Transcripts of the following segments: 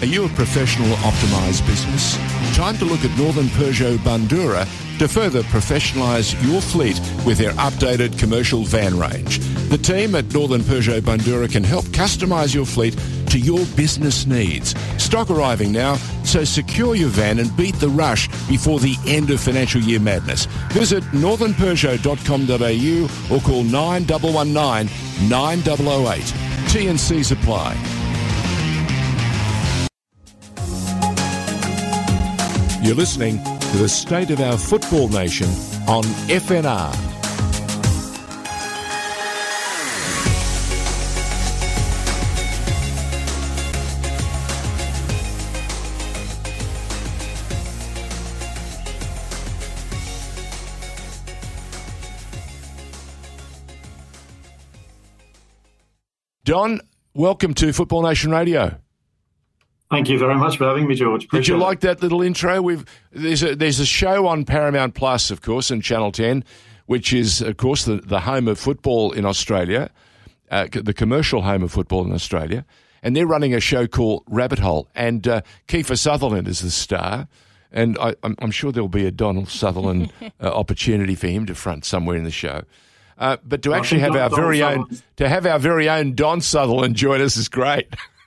Are you a professional optimized business? Time to look at Northern Peugeot Bundoora to further professionalise your fleet with their updated commercial van range. The team at Northern Peugeot Bundoora can help customise your fleet to your business needs. Stock arriving now, so secure your van and beat the rush before the end of financial year madness. Visit northernpeugeot.com.au or call 9119 9008. TNC Supply. You're listening to the State of Our Football Nation on FNR. Don, welcome to Football Nation Radio. Thank you very much for having me, George. Appreciate Did you like that little intro? We've there's a there's a show on Paramount Plus, of course, and Channel Ten, which is of course the, the home of football in Australia, uh, the commercial home of football in Australia, and they're running a show called Rabbit Hole, and uh, Kiefer Sutherland is the star, and I, am sure there'll be a Donald Sutherland uh, opportunity for him to front somewhere in the show. Uh, but to actually have our very own to have our very own Don Sutherland join us is great.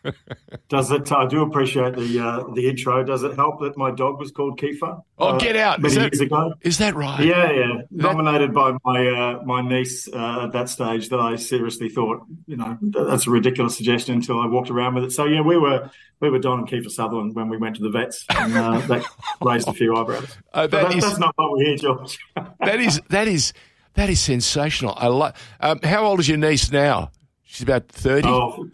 Does it? I do appreciate the uh, the intro. Does it help that my dog was called Kiefer? Oh, uh, get out! Many is that, years ago. Is that right? Yeah, yeah. That... Nominated by my uh, my niece uh, at that stage. That I seriously thought, you know, that's a ridiculous suggestion until I walked around with it. So yeah, we were we were Don and Kiefer Sutherland when we went to the vets, and uh, that raised a few eyebrows. Uh, that that, is, that's not what we're here, George. that is that is that is sensational. I like. Um, how old is your niece now? She's about thirty. Oh,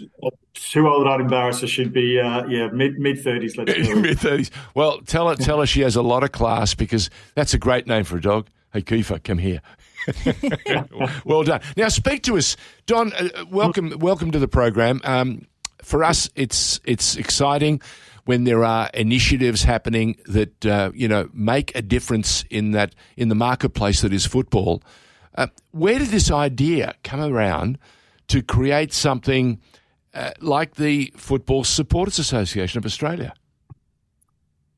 too old, I'd embarrass her. She'd be, uh, yeah, mid mid thirties. Let's go. mid thirties. Well, tell her, tell her she has a lot of class because that's a great name for a dog. Hey, Kiefer, come here. well done. Now, speak to us, Don. Uh, welcome, welcome to the program. Um, for us, it's it's exciting when there are initiatives happening that uh, you know make a difference in that in the marketplace that is football. Uh, where did this idea come around to create something? Uh, like the Football Supporters Association of Australia?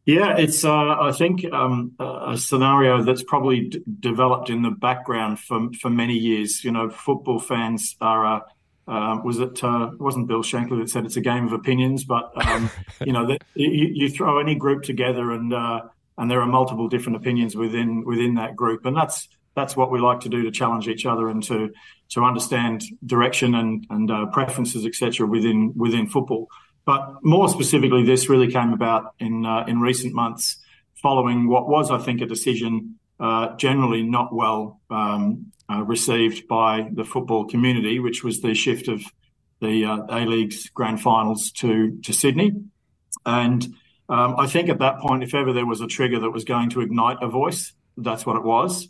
Yeah, it's uh, I think um, a scenario that's probably d- developed in the background for for many years. You know, football fans are. Uh, uh, was it? Uh, it wasn't Bill Shankly that said it's a game of opinions, but um, you know, that you, you, throw any group together and uh, and there are multiple different opinions within within that group, and that's that's what we like to do to challenge each other and to to understand direction and and uh, preferences, etc. within within football. But more specifically, this really came about in uh, in recent months, following what was, I think, a decision uh, generally not well um, uh, received by the football community, which was the shift of the uh, A League's grand finals to to Sydney, and um, I think at that point, if ever there was a trigger that was going to ignite a voice, that's what it was.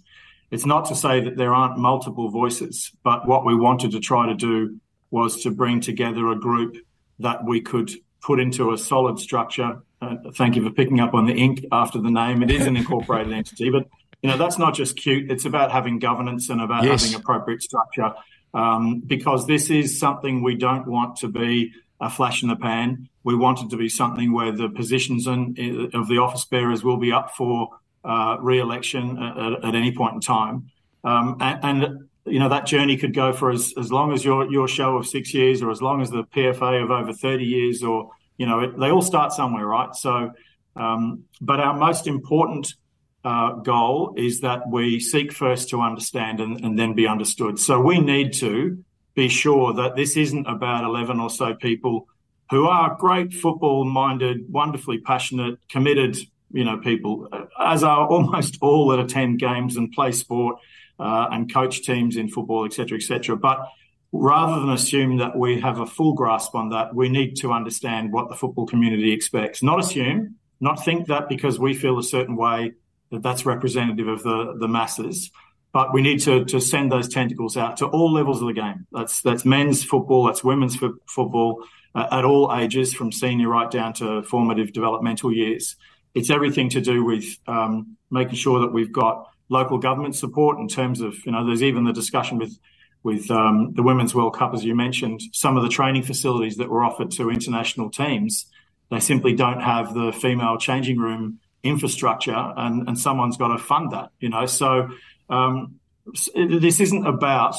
It's not to say that there aren't multiple voices, but what we wanted to try to do was to bring together a group that we could put into a solid structure. Uh, thank you for picking up on the ink after the name. It is an incorporated entity, but you know that's not just cute. It's about having governance and about yes. having appropriate structure. Um, because this is something we don't want to be a flash in the pan. We want it to be something where the positions in, of the office bearers will be up for uh, re-election at, at, any point in time. Um, and, and, you know that journey could go for as, as long as your your show of six years, or as long as the PFA of over thirty years, or you know it, they all start somewhere, right? So, um, but our most important uh, goal is that we seek first to understand and, and then be understood. So we need to be sure that this isn't about eleven or so people who are great football minded, wonderfully passionate, committed you know, people, as are almost all that attend games and play sport uh, and coach teams in football, etc., etc. But rather than assume that we have a full grasp on that, we need to understand what the football community expects. Not assume, not think that because we feel a certain way that that's representative of the the masses. But we need to to send those tentacles out to all levels of the game. That's that's men's football, that's women's football uh, at all ages, from senior right down to formative developmental years. It's everything to do with um, making sure that we've got local government support in terms of, you know, there's even the discussion with with um, the Women's World Cup, as you mentioned, some of the training facilities that were offered to international teams they simply don't have the female changing room infrastructure, and, and someone's got to fund that. You know, so um, this isn't about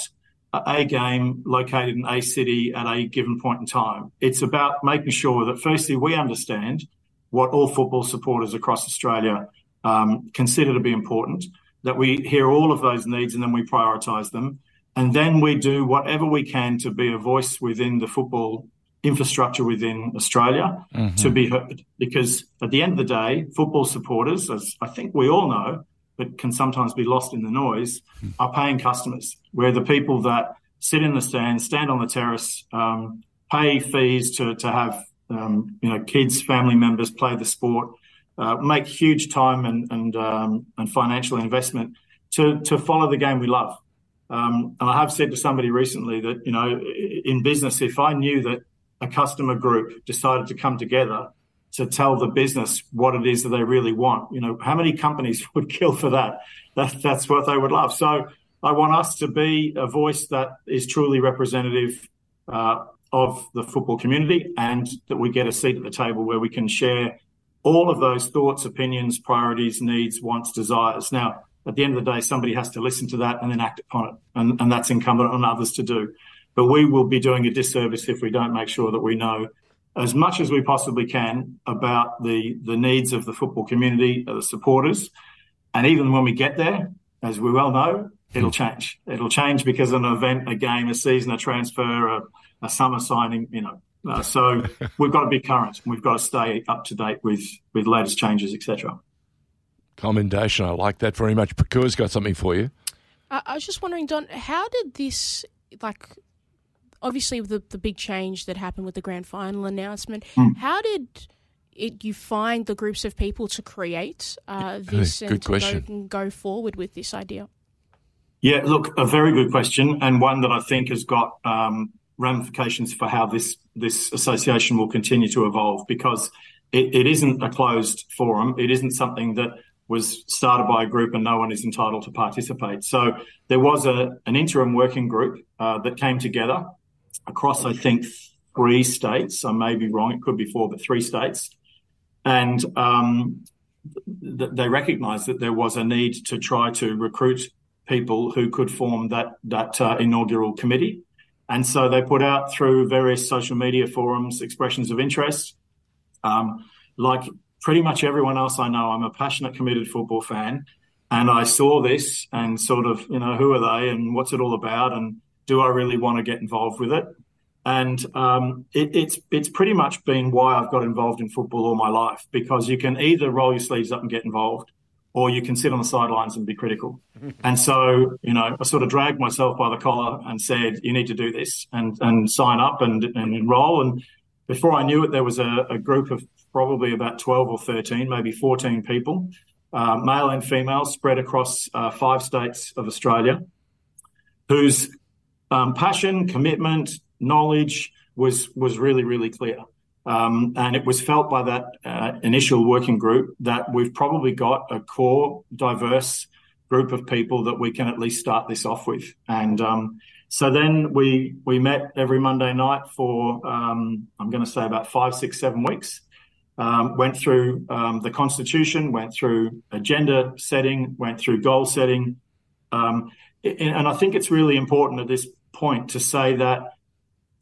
a game located in a city at a given point in time. It's about making sure that firstly we understand what all football supporters across Australia um, consider to be important, that we hear all of those needs and then we prioritise them. And then we do whatever we can to be a voice within the football infrastructure within Australia mm-hmm. to be heard. Because at the end of the day, football supporters, as I think we all know, but can sometimes be lost in the noise, are paying customers. We're the people that sit in the stands, stand on the terrace, um, pay fees to, to have um, you know kids, family members play the sport, uh, make huge time and and um, and financial investment to to follow the game we love. Um, and I have said to somebody recently that you know in business, if I knew that a customer group decided to come together to tell the business what it is that they really want. You know, how many companies would kill for that? that that's what they would love. So I want us to be a voice that is truly representative uh, of the football community and that we get a seat at the table where we can share all of those thoughts, opinions, priorities, needs, wants, desires. Now, at the end of the day, somebody has to listen to that and then act upon it. And, and that's incumbent on others to do. But we will be doing a disservice if we don't make sure that we know as much as we possibly can about the, the needs of the football community, the supporters. And even when we get there, as we well know, it'll hmm. change. It'll change because an event, a game, a season, a transfer, a, a summer signing, you know. Uh, so we've got to be current. We've got to stay up to date with, with latest changes, etc. Commendation. I like that very much. Pokuah's got something for you. Uh, I was just wondering, Don, how did this, like, obviously the the big change that happened with the grand final announcement. Mm. How did it, you find the groups of people to create uh, this good and question. Go, go forward with this idea? Yeah, look, a very good question, and one that I think has got um, ramifications for how this this association will continue to evolve because it, it isn't a closed forum. It isn't something that was started by a group and no one is entitled to participate. So there was a, an interim working group uh, that came together across, I think, three states. I may be wrong; it could be four, but three states, and um, th- they recognised that there was a need to try to recruit people who could form that that uh, inaugural committee. And so they put out through various social media forums expressions of interest. Um, like pretty much everyone else I know, I'm a passionate, committed football fan. And I saw this and sort of, you know, who are they and what's it all about? And do I really want to get involved with it? And um, it, it's it's pretty much been why I've got involved in football all my life because you can either roll your sleeves up and get involved, or you can sit on the sidelines and be critical. and so, you know, I sort of dragged myself by the collar and said, "You need to do this and and sign up and, and enroll." And before I knew it, there was a, a group of probably about twelve or thirteen, maybe fourteen people, uh, male and female, spread across uh, five states of Australia, whose um, passion, commitment, knowledge was was really really clear. Um, and it was felt by that uh, initial working group that we've probably got a core, diverse group of people that we can at least start this off with. And um, so then we we met every Monday night for um, I'm going to say about five, six, seven weeks. Um, went through um, the constitution, went through agenda setting, went through goal setting, um, and I think it's really important at this point to say that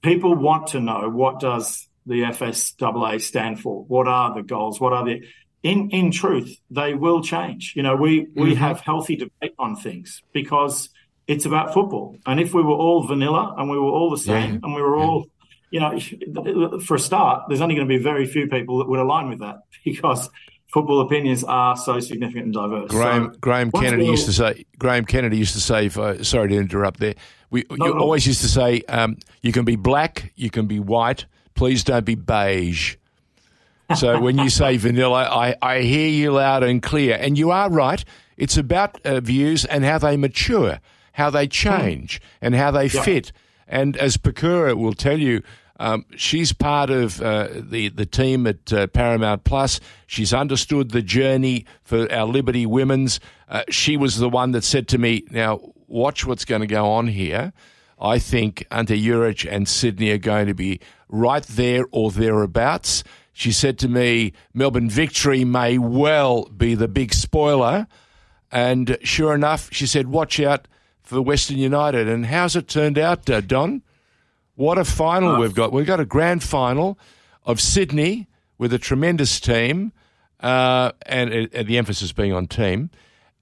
people want to know what does the FSAA stand for? What are the goals? What are the in in truth, they will change. You know, we mm-hmm. we have healthy debate on things because it's about football. And if we were all vanilla and we were all the same yeah. and we were yeah. all you know, for a start, there's only going to be very few people that would align with that because football opinions are so significant and diverse. Graham, so, Graham Kennedy used to say. Graham Kennedy used to say. Uh, sorry to interrupt there. We you always used to say um, you can be black, you can be white. Please don't be beige. So when you say vanilla, I, I hear you loud and clear, and you are right. It's about uh, views and how they mature, how they change, and how they yeah. fit. And as Pokuah will tell you, um, she's part of uh, the the team at uh, Paramount Plus. She's understood the journey for our Liberty Women's. Uh, she was the one that said to me, "Now watch what's going to go on here." I think Ante Juric and Sydney are going to be right there or thereabouts. She said to me, Melbourne victory may well be the big spoiler. And sure enough, she said, watch out for Western United. And how's it turned out, uh, Don? What a final uh, we've got. We've got a grand final of Sydney with a tremendous team, uh, and, and, the emphasis being on team,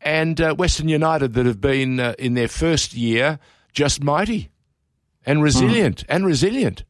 and uh, Western United that have been uh, in their first year just mighty and resilient mm. and resilient.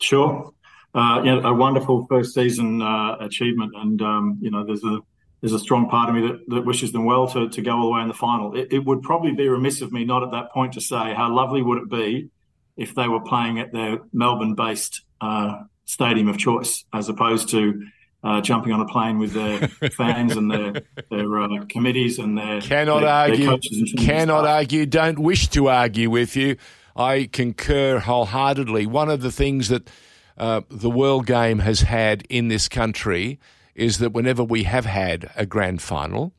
Sure uh, yeah, a wonderful first season uh, achievement, and um, you know, there's a there's a strong part of me that, that wishes them well to, to go all the way in the final. It, it, would probably be remiss of me not at that point to say how lovely would it be if they were playing at their Melbourne-based uh, stadium of choice, as opposed to uh, jumping on a plane with their fans and their their uh, committees and their cannot their, argue their cannot argue. Don't wish to argue with you. I concur wholeheartedly. One of the things that uh, the world game has had in this country is that whenever we have had a grand final,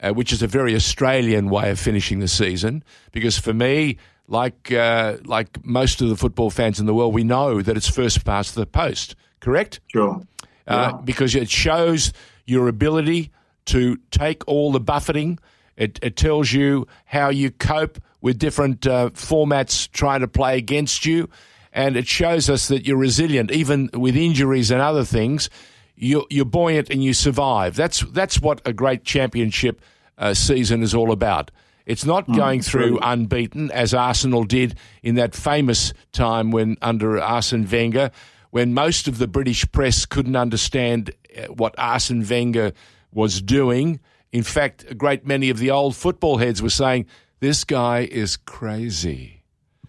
uh, which is a very Australian way of finishing the season, because for me, like uh, like most of the football fans in the world, we know that it's first past the post. Correct? Sure. Uh, because it shows your ability to take all the buffeting. It, it tells you how you cope with different uh, formats trying to play against you and it shows us that you're resilient, even with injuries and other things. You're, you're buoyant and you survive. That's that's what a great championship uh, season is all about. It's not mm, going through unbeaten as Arsenal did in that famous time when under Arsene Wenger, when most of the British press couldn't understand uh, what Arsene Wenger was doing. In fact, a great many of the old football heads were saying, "This guy is crazy."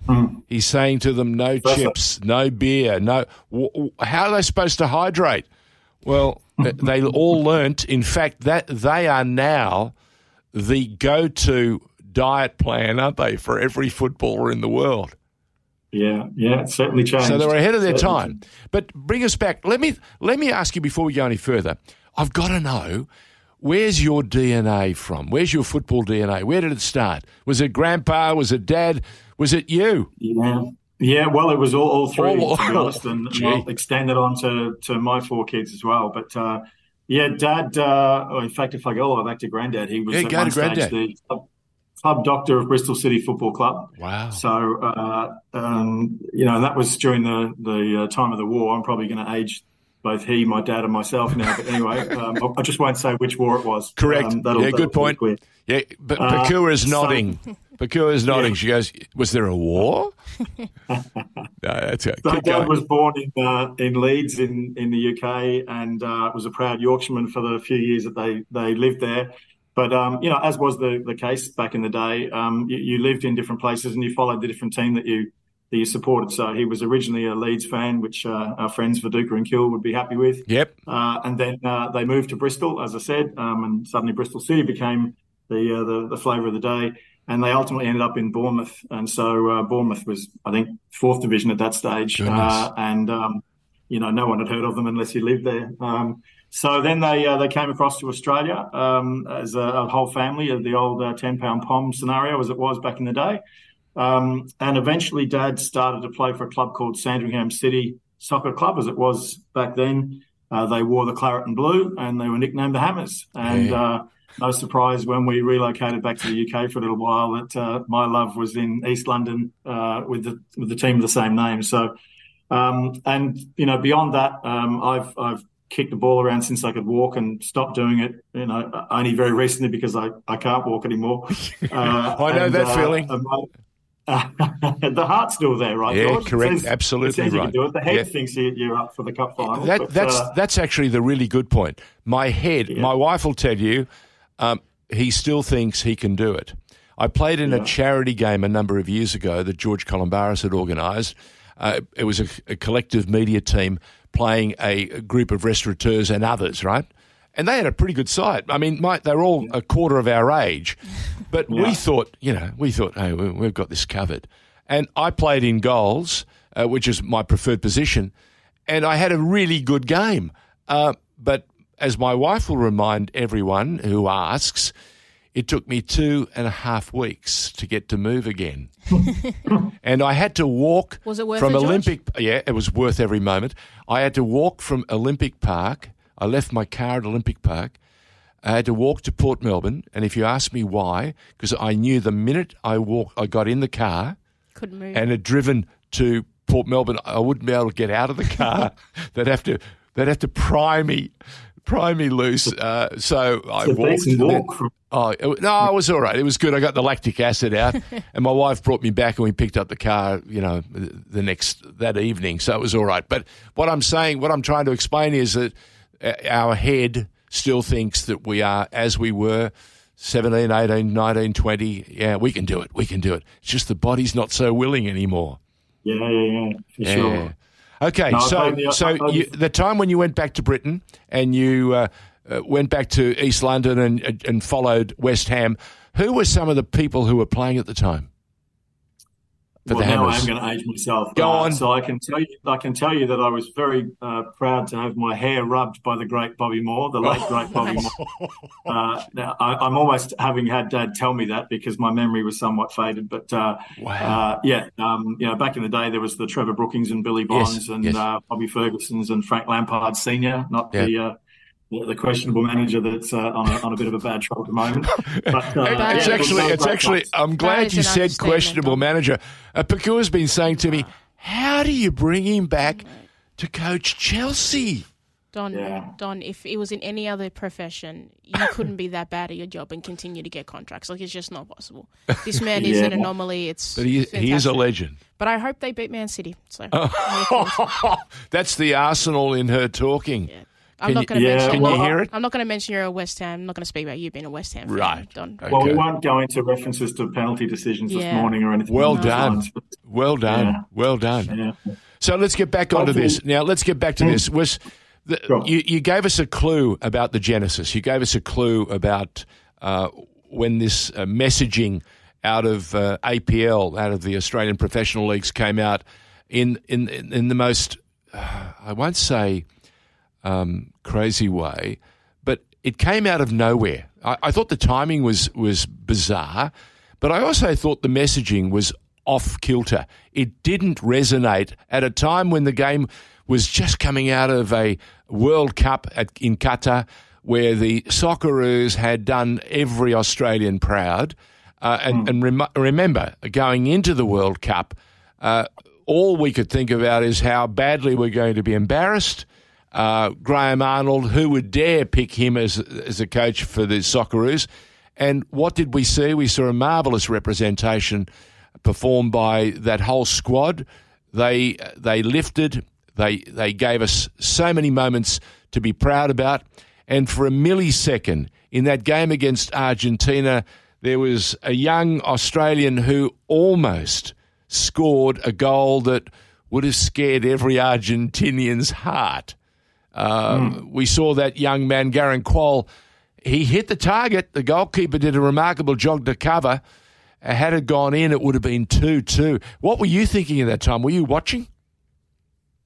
Mm. He's saying to them, no chips, no beer, no. How are they supposed to hydrate? Well, they all learnt, in fact, that they are now the go to diet plan, aren't they, for every footballer in the world? Yeah, yeah, certainly changed. So they're ahead of their time. But bring us back. Let me let me ask you before we go any further. I've got to know where's your DNA from? Where's your football DNA? Where did it start? Was it grandpa? Was it dad? Was it you? Yeah. Yeah, well, it was all, all three, to be honest, and I'll extend it on to, to my four kids as well. But uh, yeah, Dad. Uh, in fact, if I go all the way back to Granddad, he was yeah, at one stage the club, doctor of Bristol City Football Club. Wow! So uh, um, you know, that was during the the uh, time of the war. I'm probably going to age both he, my dad, and myself now. But anyway, um, I just won't say which war it was. Correct. Um, that'll, yeah, that'll good point. Yeah, but Pokuah is uh, nodding. So, Pokuah is nodding. Yeah. She goes, "Was there a war?" no, that's it. So Dad was born in uh, in Leeds in in the UK and uh, was a proud Yorkshireman for the few years that they they lived there. But um, you know, as was the the case back in the day, um, you, you, lived in different places and you followed the different team that you that you supported. So he was originally a Leeds fan, which uh, our friends Viduka and Kewell would be happy with. Yep. Uh, and then uh, they moved to Bristol, as I said, um, and suddenly Bristol City became the uh, the, the flavour of the day and they ultimately ended up in Bournemouth. And so uh, Bournemouth was, I think, fourth division at that stage, uh, and um, you know, no one had heard of them unless you lived there. So then they uh, they came across to Australia um, as a, a, whole family of the old uh, ten pound pom scenario as it was back in the day, um, and eventually Dad started to play for a club called Sandringham City Soccer Club as it was back then. Uh, they wore the claret and blue, and they were nicknamed the Hammers. And yeah uh, no surprise when we relocated back to the UK for a little while that uh, my love was in East London uh, with the with the team of the same name. So, um, and you know, beyond that, um, I've I've kicked the ball around since I could walk and stopped doing it. You know, only very recently because I, I can't walk anymore. Uh, I know and, that uh, feeling. the heart's still there, right? Yeah, George? correct. Says, Absolutely right. do it. The head yeah. thinks you're up for the cup final. That, but, that's uh, that's actually the really good point. My head, yeah. my wife will tell you um, he still thinks he can do it. I played in yeah. a charity game a number of years ago that George Calombaris had organised. Uh, it was a, a, collective media team playing a, group of restaurateurs and others, right? And they had a pretty good side. I mean, my, they're all a quarter of our age, but yeah. we thought, you know, we thought, hey, we've got this covered. And I played in goals, uh, which is my preferred position, and I had a really good game. Uh, but as my wife will remind everyone who asks, it took me two and a half weeks to get to move again. and I had to walk Was it worth from it, George? Olympic. Yeah, it was worth every moment. I had to walk from Olympic Park. I left my car at Olympic Park. I had to walk to Port Melbourne, and if you ask me why, because I knew the minute I walk, I got in the car Couldn't move. and had driven to Port Melbourne, I wouldn't be able to get out of the car. they'd have to, they'd have to pry me, pry me loose. Uh, so I It's a walked. walk from Oh it- no, it was all right. It was good. I got the lactic acid out, and my wife brought me back, and we picked up the car. You know, the next that evening, so it was all right. But what I'm saying, what I'm trying to explain is that uh, our head still thinks that we are as we were 17, 18, 19, 20. Yeah, we can do it. We can do it. It's just the body's not so willing anymore. yeah, yeah, yeah, for Yeah. sure. Okay, No, so the- so you, the- time when you went back to Britain and you uh, uh, went back to East London and and followed West Ham, who were some of the people who were playing at the time? For well, the now I'm going to age myself. Go Uh, on. So I can tell you, I can tell you that I was very uh, proud to have my hair rubbed by the great Bobby Moore, the late great Bobby Moore. Uh, now I, I'm almost having had Dad tell me that because my memory was somewhat faded. But uh, Wow. uh, yeah, um, you know, back in the day there was the Trevor Brookings and Billy Yes, Bonds and yes. uh, Bobby Ferguson's and Frank Lampard Senior, not Yeah. the. The the questionable manager that's uh, on, a, on a bit of a bad track at the moment. But, uh, it's yeah, actually, it's actually. I'm glad you said questionable manager. Uh, Pokuah's been saying to me, "How do you bring him back to coach Chelsea?" Don, Yeah. Don, if it was in any other profession, you couldn't be that bad at your job and continue to get contracts. Like it's just not possible. This man is an anomaly. It's But he, he is a legend. But I hope they beat Man City. So That's the Arsenal in her talking. I'm Can not going to Yeah, mention. Can well, you hear it? I'm not going to mention you're a West Ham. I'm not going to speak about you being a West Ham fan, Right. Don. Okay. Well, we won't go into references to penalty decisions this morning or anything. Well along done. lines, but, Well done. Yeah. Well done. yeah. So let's get back onto Hopefully- this. Now let's get back to this. Was the, Sure. you, you gave us a clue about the genesis. You gave us a clue about uh, when this uh, messaging out of uh, APL, out of the Australian Professional Leagues, came out in in in, in the most uh, I won't say um, crazy way, but it came out of nowhere. I, I thought the timing was was bizarre, but I also thought the messaging was off kilter. It didn't resonate at a time when the game was just coming out of a World Cup at, in Qatar, where the Socceroos had done every Australian proud. Uh, and and rem- remember, going into the World Cup, uh, all we could think about is how badly we're going to be embarrassed. Uh, Graham Arnold, who would dare pick him as as a coach for the Socceroos? And what did we see? We saw a marvellous representation performed by that whole squad. They they lifted. They they gave us so many moments to be proud about. And for a millisecond in that game against Argentina, there was a young Australian who almost scored a goal that would have scared every Argentinian's heart. Uh, We saw that young man, Garang Kuol. He hit the target. The goalkeeper did a remarkable job to cover. Uh, Had it gone in, it would have been 2 2. What were you thinking at that time? Were you watching?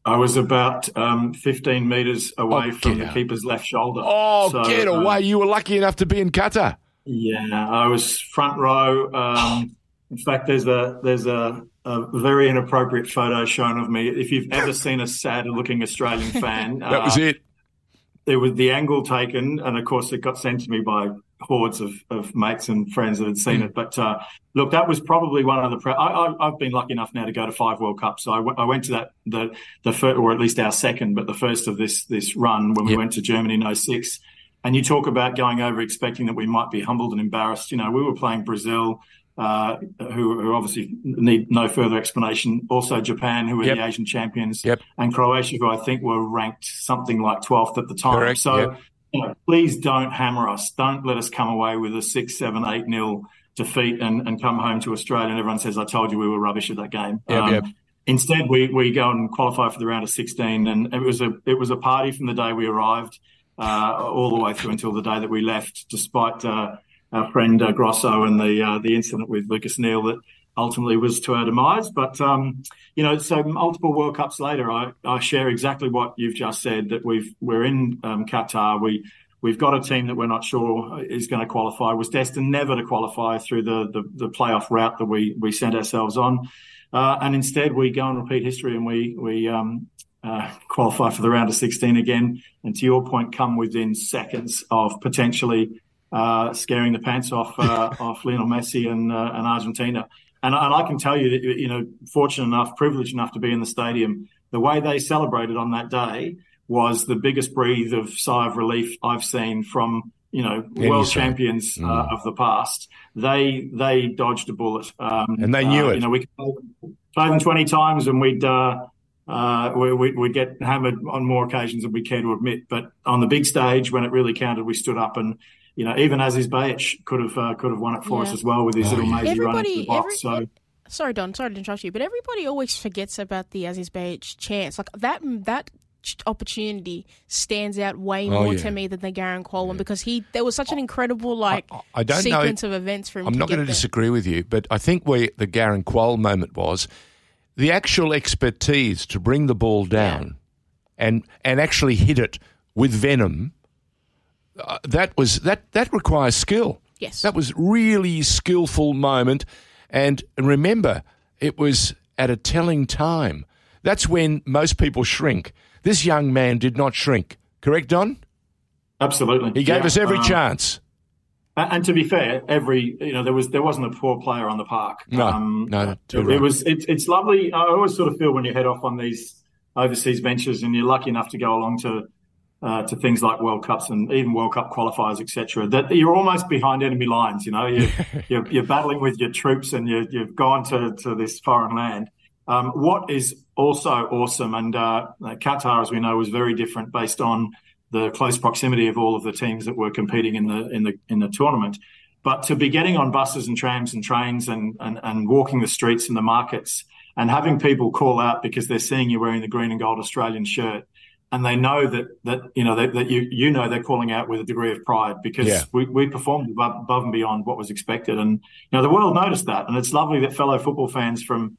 I was about um, 15 metres away Oh, from the keeper's left shoulder. Oh, So, get uh, away. you were lucky enough to be in Qatar. Yeah, I was front row. Um, in fact, there's a there's a, a very inappropriate photo shown of me. If you've ever seen a sad-looking Australian fan, That was uh, it. There was the angle taken, and of course, it got sent to me by hordes of, of mates and friends that had seen it. But uh, look, that was probably one of the. Pre- I, I, I've been lucky enough now to go to five World Cups, so I, w- I went to that the the first, or at least our second, but the first of this this run when we Yep. went to Germany in 06. And you talk about going over expecting that we might be humbled and embarrassed. You know, we were playing Brazil, uh, who, who obviously need no further explanation. Also Japan, who were Yep. the Asian champions, Yep. and Croatia, who I think were ranked something like 12th at the time. Correct, So, yep. you know, please don't hammer us. Don't let us come away with a six, seven, eight nil defeat and, and come home to Australia and everyone says, I told you we were rubbish at that game. Um. Instead, we, we go and qualify for the round of 16, and it was a it was a party from the day we arrived uh, all the way through until the day that we left, despite uh, our friend uh, Grosso and the uh, the incident with Lucas Neill that ultimately was to our demise. But um, you know, so multiple World Cups later, I, I share exactly what you've just said that we've we're in um, Qatar. We We've got a team that we're not sure is going to qualify. Was destined never to qualify through the the, the playoff route that we we sent ourselves on, uh, and instead we go and repeat history and we we um, uh, qualify for the round of 16 again. And to your point, come within seconds of potentially uh, scaring the pants off uh, off Lionel Messi and uh, and Argentina. And, and I can tell you that you know, fortunate enough, privileged enough to be in the stadium. The way they celebrated on that day was the biggest breathe of sigh of relief I've seen from you know world champions uh, mm. of the past. They they dodged a bullet, um, and they knew uh, it. You know, we could play them twenty times, and we'd. Uh, uh, we, would get hammered on more occasions than we care to admit, but on the big stage, when it really counted, we stood up and you know, even Aziz Behich could have uh, could have won it for yeah. us as well with his oh, little yeah. mazy run into the box. Every, so. Sorry, Don. Sorry to interrupt you, but everybody always forgets about the Aziz Behich chance. Like that that opportunity stands out way oh, more yeah. to me than the Garang Kuol yeah. because he there was such an incredible like I, I don't sequence know, of events for him. I'm not going to disagree with you, but I think where the Garang Kuol moment was the actual expertise to bring the ball down yeah. and and actually hit it with venom. Uh, that was that that requires skill. Yes, that was really skillful moment, and, and remember, it was at a telling time. That's when most people shrink. This young man did not shrink. Correct, Don? Absolutely. He gave yeah. us every um, chance. And to be fair, every you know there was there wasn't a poor player on the park. No, um, no, it, right. it was it, it's lovely. I always sort of feel when you head off on these overseas ventures and you're lucky enough to go along to uh, to things like World Cups and even World Cup qualifiers, etc. That you're almost behind enemy lines. You know, you're, you're, you're, battling with your troops and you have gone to, to this foreign land. Um, what is also awesome, and uh, Qatar, as we know, was very different based on the close proximity of all of the teams that were competing in the in the in the tournament. But to be getting on buses and trams and trains and, and, and walking the streets and the markets and having people call out because they're seeing you wearing the green and gold Australian shirt and they know that that you know that, that you you know they're calling out with a degree of pride because yeah. we, we performed above, above and beyond what was expected and you know the world noticed that and it's lovely that fellow football fans from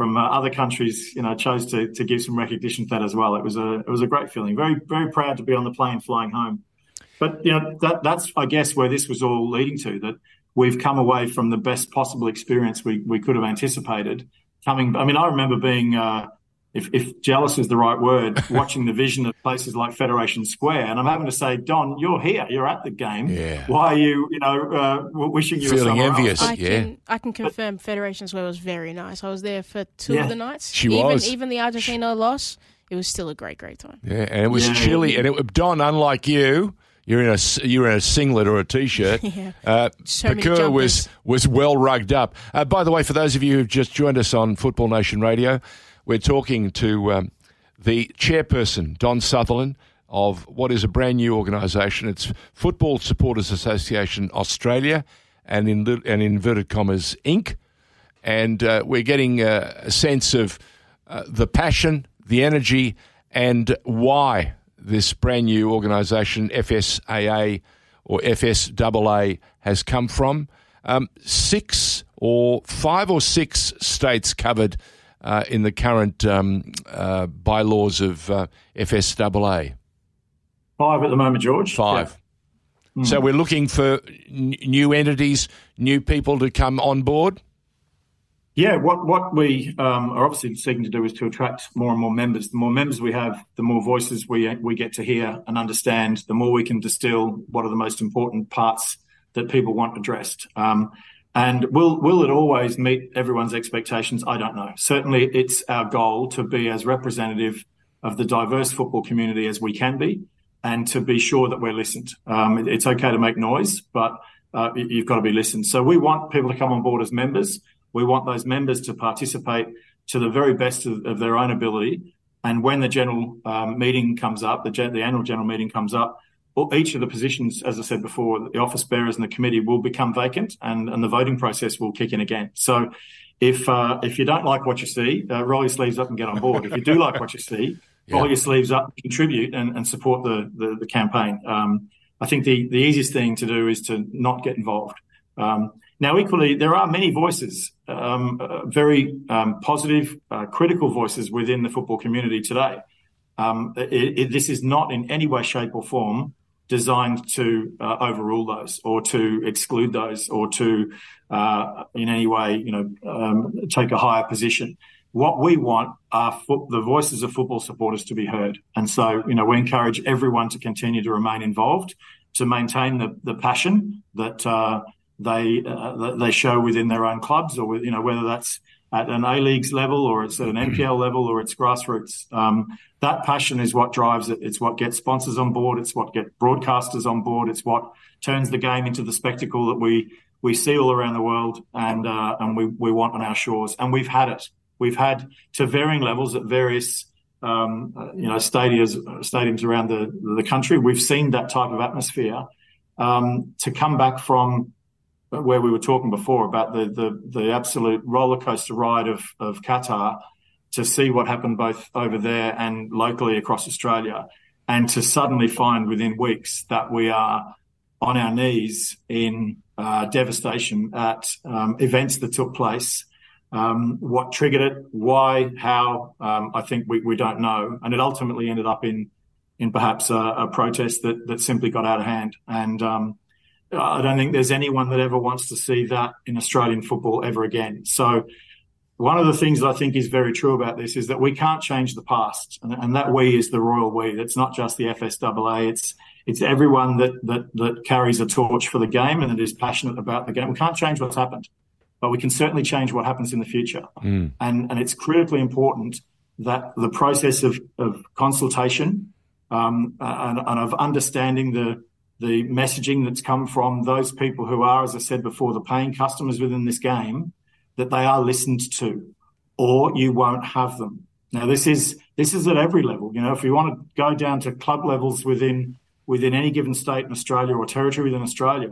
from uh, other countries, you know, chose to, to give some recognition to that as well. It was a it was a great feeling. Very very proud to be on the plane flying home. But you know that that's I guess where this was all leading to that we've come away from the best possible experience we, we could have anticipated. Coming, I mean, I remember being uh, if, if jealous is the right word, watching the vision of places like Federation Square. And I'm having to say, Don, you're here, you're at the game. Yeah. Why are you, you know, uh, wishing you feeling envious? I yeah. Can, I can confirm Federation Square was very nice. I was there for two yeah. of the nights. She even, was. Even the Argentina loss, it was still a great, great time. Yeah, and it was yeah. chilly. And it, Don, unlike you, you're in a you're in a singlet or a t-shirt. yeah. Uh, so was was well rugged up. Uh, by the way, for those of you who've just joined us on Football Nation Radio, we're talking to um, the chairperson, Don Sutherland, of what is a brand new organisation. It's Football Supporters Association Australia and in and inverted commas Inc. And uh, we're getting uh, a sense of uh, the passion, the energy, and why this brand new organisation, FSAA or FSAA, has come from. Um, six or five or six states covered uh, in the current um, uh, bylaws of uh, FSAA? Five at the moment, George. Five. Yeah. Mm. So we're looking for n- new entities, new people to come on board. Yeah, what what we um, are obviously seeking to do is to attract more and more members. The more members we have, the more voices we we get to hear and understand. The more we can distill what are the most important parts that people want addressed. Um, and will will it always meet everyone's expectations? I don't know. Certainly, it's our goal to be as representative of the diverse football community as we can be, and to be sure that we're listened. Um, it's okay to make noise, but uh, you've got to be listened. So we want people to come on board as members. We want those members to participate to the very best of, of their own ability. And when the general um, meeting comes up, the, the annual general meeting comes up, each of the positions, as I said before, the office bearers and the committee will become vacant, and, and the voting process will kick in again. So, if uh, if you don't like what you see, uh, roll your sleeves up and get on board. If you do like what you see, yeah. roll your sleeves up, contribute, and, and support the the, the campaign. Um, I think the the easiest thing to do is to not get involved. Um, now, equally, there are many voices, um, uh, very um, positive, uh, critical voices within the football community today. Um, it, it, this is not in any way, shape, or form designed to uh, overrule those or to exclude those or to uh, in any way, you know, um, take a higher position. What we want are fo- the voices of football supporters to be heard. And so, you know, we encourage everyone to continue to remain involved, to maintain the, the passion that uh, they uh, they show within their own clubs, or with, you know, whether that's at an A Leagues level or it's at an NPL level or it's grassroots. Um, that passion is what drives it. It's what gets sponsors on board. It's what gets broadcasters on board. It's what turns the game into the spectacle that we we see all around the world and uh, and we we want on our shores. And we've had it. We've had to varying levels at various um, you know stadiums stadiums around the the country. We've seen that type of atmosphere. Um, to come back from where we were talking before about the the, the absolute roller coaster ride of of Qatar to see what happened both over there and locally across Australia, and to suddenly find within weeks that we are on our knees in uh, devastation at um, events that took place. Um, what triggered it, why, how, um, I think we, we don't know. And it ultimately ended up in in perhaps a, a protest that, that simply got out of hand. And um, I don't think there's anyone that ever wants to see that in Australian football ever again. So one of the things that I think is very true about this is that we can't change the past, and, and that we is the royal we. It's not just the FSAA. It's it's everyone that that that carries a torch for the game and that is passionate about the game. We can't change what's happened, but we can certainly change what happens in the future. Mm. And and it's critically important that the process of of consultation um, and, and of understanding the the messaging that's come from those people who are, as I said before, the paying customers within this game, that they are listened to, or you won't have them. Now, this is this is at every level. You know, if you want to go down to club levels within within any given state in Australia or territory within Australia,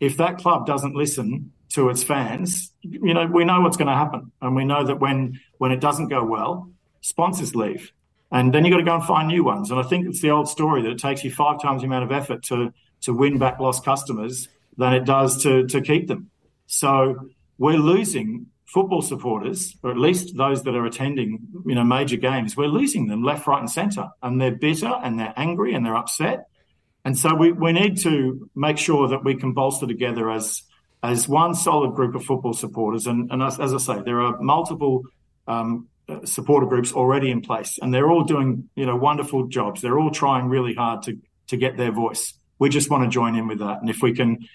if that club doesn't listen to its fans, you know, we know what's going to happen, and we know that when when it doesn't go well, sponsors leave, and then you've got to go and find new ones. And I think it's the old story that it takes you five times the amount of effort to to win back lost customers than it does to, to keep them. So we're losing football supporters, or at least those that are attending, you know, major games. We're losing them left, right, and centre, and they're bitter and they're angry and they're upset. And so we, we need to make sure that we can bolster together as as one solid group of football supporters. And, and as, as I say, there are multiple um, supporter groups already in place, and they're all doing you know wonderful jobs. They're all trying really hard to to get their voice we just want to join in with that. And if we can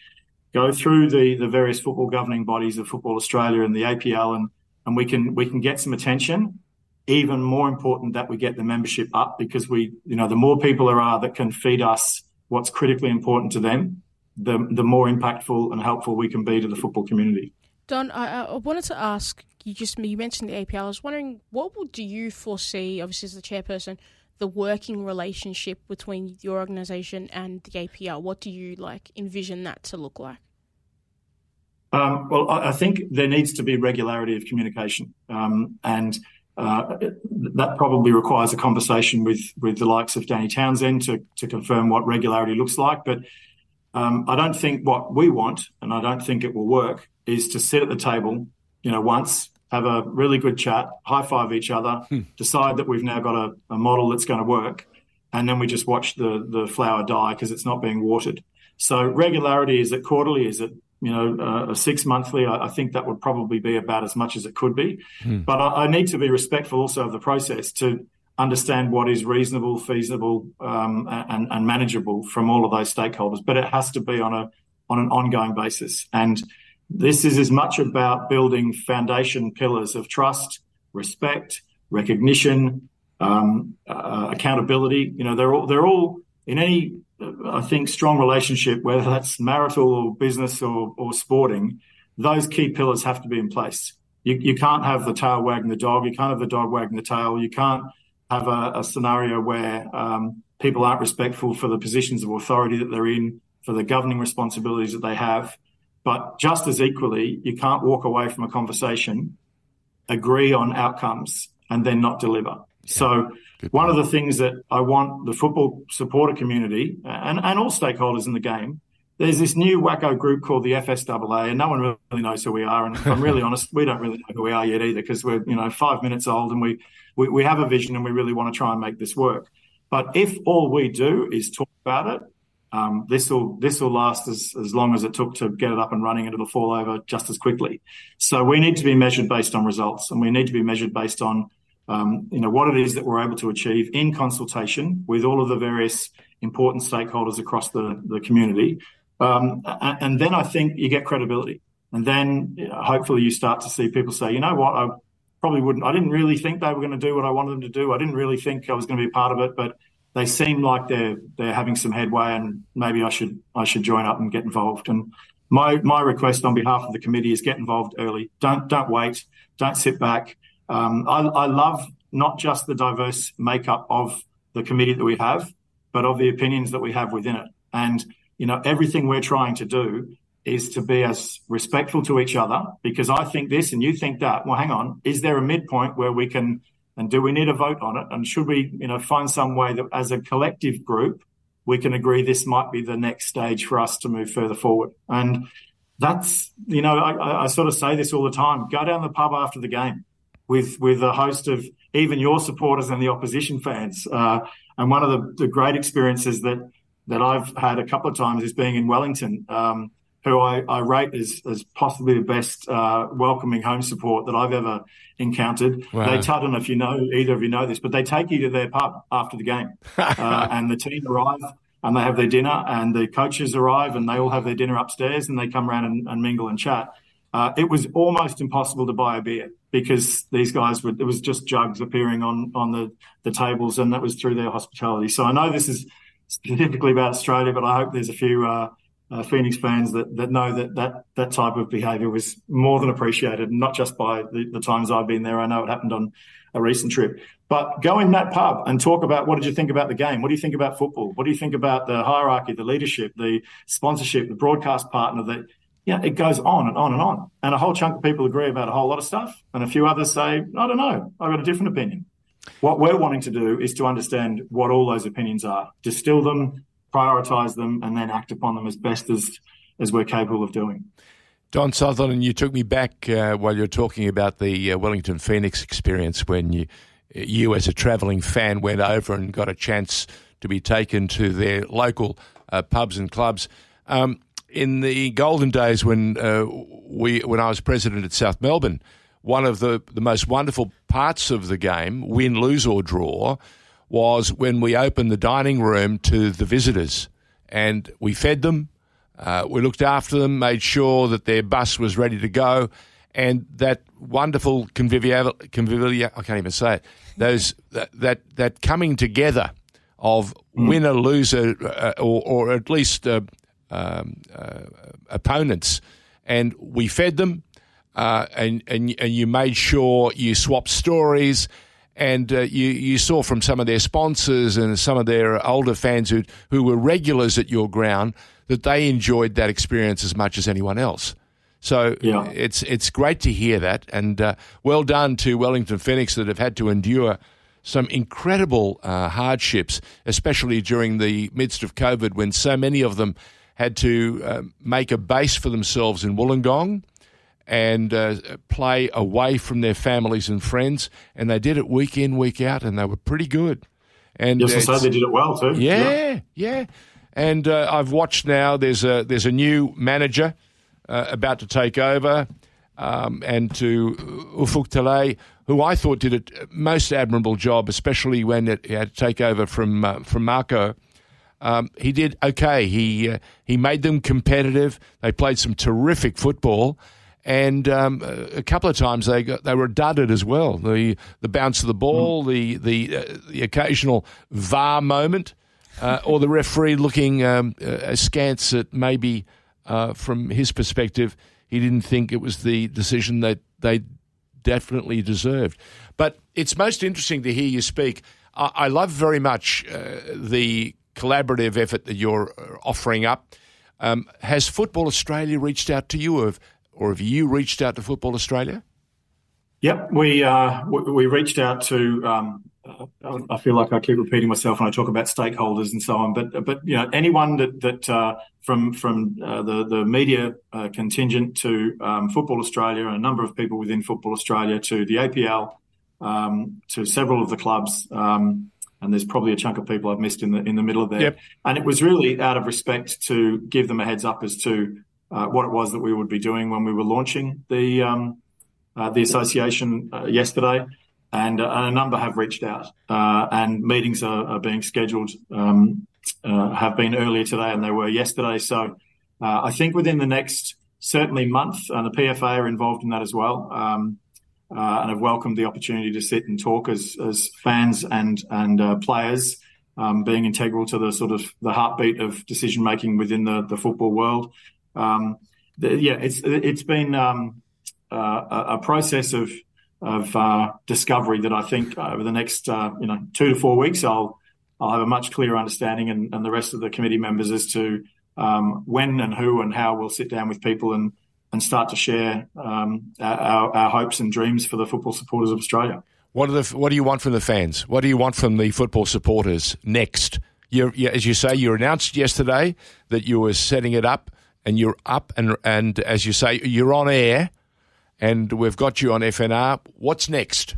go through the, the various football governing bodies of Football Australia and the APL and, and we can we can get some attention, even more important that we get the membership up because we, you know, the more people there are that can feed us what's critically important to them, the the more impactful and helpful we can be to the football community. Don, I, I wanted to ask you just you mentioned the APL. I was wondering what do you foresee, obviously as the chairperson, the working relationship between your organization and the APL? What do you like envision that to look like? Um, well, I think there needs to be regularity of communication, um, and uh, that probably requires a conversation with with the likes of Danny Townsend to to confirm what regularity looks like. But um, I don't think what we want, and I don't think it will work, is to sit at the table, you know, once have a really good chat, high five each other, hmm. decide that we've now got a, a model that's going to work, and then we just watch the the flower die because it's not being watered. So regularity is it quarterly? Is it you know uh, six monthly? I, I, think that would probably be about as much as it could be. Hmm. But I, I, need to be respectful also of the process to understand what is reasonable, feasible, um, and, and manageable from all of those stakeholders. But it has to be on a on an ongoing basis and this is as much about building foundation pillars of trust, respect, recognition, um, uh, accountability. You know, they're all they're all in any I think strong relationship, whether that's marital or business or, or sporting. Those key pillars have to be in place. You, you can't have the tail wagging the dog. You can't have the dog wagging the tail. You can't have a, a scenario where um, people aren't respectful for the positions of authority that they're in, for the governing responsibilities that they have. But just as equally, you can't walk away from a conversation, agree on outcomes, and then not deliver. So, one of the things that I want the football supporter community and, and all stakeholders in the game, there's this new wacko group called the FSAA, and no one really knows who we are. And if I'm really honest, we don't really know who we are yet either, because we're you know five minutes old and we, we we have a vision and we really want to try and make this work. But if all we do is talk about it um, this will this will last as, as long as it took to get it up and running, and it'll fall over just as quickly. So we need to be measured based on results, and we need to be measured based on um, you know what it is that we're able to achieve in consultation with all of the various important stakeholders across the the community. Um, and, then I think you get credibility, and then hopefully you start to see people say, you know what, I probably wouldn't. I didn't really think they were going to do what I wanted them to do. I didn't really think I was going to be part of it, but they seem like they're they're having some headway, and maybe I should I should join up and get involved. And my my request on behalf of the committee is get involved early. Don't don't wait. Don't sit back. Um, I, I love not just the diverse makeup of the committee that we have, but of the opinions that we have within it. And you know everything we're trying to do is to be as respectful to each other because I think this and you think that. Well, hang on. Is there a midpoint where we can and do we need a vote on it? And should we, you know, find some way that as a collective group, we can agree this might be the next stage for us to move further forward? And that's, you know, I, I sort of say this all the time. Go down the pub after the game with with a host of even your supporters and the opposition fans. Uh, and one of the, the, great experiences that that I've had a couple of times is being in Wellington. Um, who I, I rate as, as possibly the best uh, welcoming home support that I've ever encountered. Wow. They, I don't know if you know, either of you know this, but they take you to their pub after the game. uh, and the team arrive and they have their dinner, and the coaches arrive and they all have their dinner upstairs and they come around and, and mingle and chat. Uh, it was almost impossible to buy a beer because these guys were, it was just jugs appearing on, on the, the tables and that was through their hospitality. So I know this is specifically about Australia, but I hope there's a few, uh, Phoenix fans that, that know that, that that type of behaviour was more than appreciated, not just by the, the, times I've been there. I know it happened on a recent trip. But go in that pub and talk about what did you think about the game? What do you think about football? What do you think about the hierarchy, the leadership, the sponsorship, the broadcast partner? That yeah, it goes on and on and on. And a whole chunk of people agree about a whole lot of stuff, and a few others say, I don't know, I've got a different opinion. What we're wanting to do is to understand what all those opinions are, distill them, prioritize them, and then act upon them as best as as we're capable of doing. Don Sutherland, you took me back uh, while you're talking about the uh, Wellington Phoenix experience when you, you, as a travelling fan, went over and got a chance to be taken to their local uh, pubs and clubs. Um, in the golden days when uh, we, when I was president at South Melbourne, one of the, the most wonderful parts of the game, win, lose or draw, was when we opened the dining room to the visitors and we fed them, uh, we looked after them, made sure that their bus was ready to go, and that wonderful convivial, convivial I can't even say it, those, that, that, that coming together of mm. winner, loser, uh, or, or at least uh, um, uh, opponents. And we fed them, uh, and, and, and you made sure you swapped stories and uh, you, you saw from some of their sponsors and some of their older fans who, who were regulars at your ground that they enjoyed that experience as much as anyone else. So yeah. it's it's great to hear that, and uh, well done to Wellington Phoenix that have had to endure some incredible uh, hardships, especially during the midst of COVID, when so many of them had to uh, make a base for themselves in Wollongong and uh, play away from their families and friends. And they did it week in, week out, and they were pretty good. And yes, I say they did it well too. Yeah, yeah. yeah. And uh, I've watched now. There's a there's a new manager uh, about to take over, um, and to Ufuk Talay, who I thought did a most admirable job, especially when it, he had to take over from uh, from Marco. Um, he did okay. He uh, he made them competitive. They played some terrific football and um, a couple of times they got, they were dudded as well. The the bounce of the ball, mm. the the uh, the occasional VAR moment, uh, or the referee looking um, uh, askance at maybe uh, from his perspective, he didn't think it was the decision that they definitely deserved. But it's most interesting to hear you speak. I, I love very much uh, the collaborative effort that you're uh, offering up. Um, has Football Australia reached out to you? Have or have you reached out to Football Australia? Yep, we uh, we reached out to. Um, I feel like I keep repeating myself when I talk about stakeholders and so on, but but you know anyone that that uh, from from uh, the the media uh, contingent to um, Football Australia and a number of people within Football Australia to the APL um, to several of the clubs. Um, and there's probably a chunk of people I've missed in the in the middle of there. Yep. And it was really out of respect to give them a heads up as to uh, what it was that we would be doing when we were launching the um, uh, the association uh, yesterday. And, uh, a number have reached out, uh, and meetings are, are being scheduled. Um, have been earlier today, and they were yesterday. So I think within the next certainly month, and the PFA are involved in that as well. Um, uh, and have welcomed the opportunity to sit and talk as, as fans and and uh, players, um, being integral to the sort of the heartbeat of decision making within the, the football world. Um, the, yeah, it's it's been um, uh, a, process of of uh, discovery that I think over the next uh, you know two to four weeks I'll I'll have a much clearer understanding and, and the rest of the committee members as to um, when and who and how we'll sit down with people and and start to share um, our, our, hopes and dreams for the football supporters of Australia. What, are the, what do you want from the fans? What do you want from the football supporters next? You, as you say, you announced yesterday that you were setting it up, and you're up, and and as you say, you're on air, and we've got you on FNR. What's next?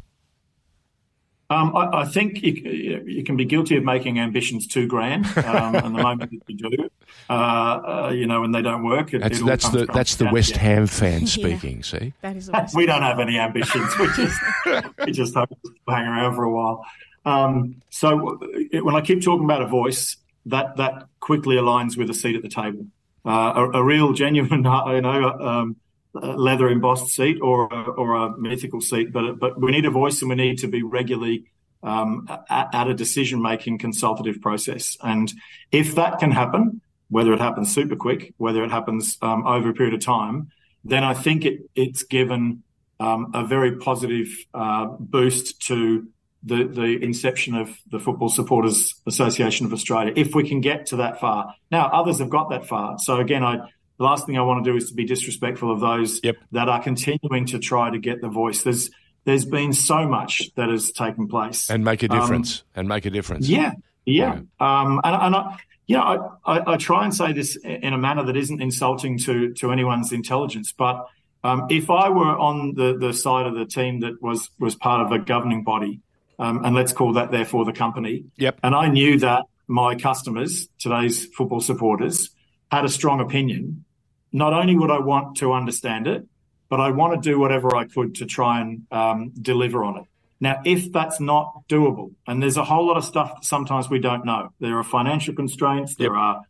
Um, I, I, think you, you, can be guilty of making ambitions too grand, um, and the moment that you do, uh, uh, you know, when they don't work, it, that's, it that's the that's the West Ham fan speaking. Yeah. See, that is we don't have any ambitions. We just we just hope to hang around for a while. Um, so when I keep talking about a voice, that that quickly aligns with a seat at the table, uh, a, a, real, genuine, you know um, leather embossed seat or a, or a mythical seat, but but we need a voice and we need to be regularly um, at, at, a decision making consultative process. And if that can happen, whether it happens super quick, whether it happens um, over a period of time, then I think it it's given um, a very positive uh, boost to the the inception of the Football Supporters Association of Australia. If we can get to that far, now others have got that far. So again, I the last thing I want to do is to be disrespectful of those yep. that are continuing to try to get the voice. There's there's been so much that has taken place and make a um, difference um, and make a difference. Yeah, yeah. yeah. Um, and, and I, you know, I, I, I, try and say this in a manner that isn't insulting to to anyone's intelligence, but um, if I were on the the side of the team that was was part of a governing body, um, and let's call that therefore the company, yep. and I knew that my customers, today's football supporters, had a strong opinion, not only would I want to understand it, but I want to do whatever I could to try and um, deliver on it. Now, if that's not doable, and there's a whole lot of stuff that sometimes we don't know, there are financial constraints, there yep. are,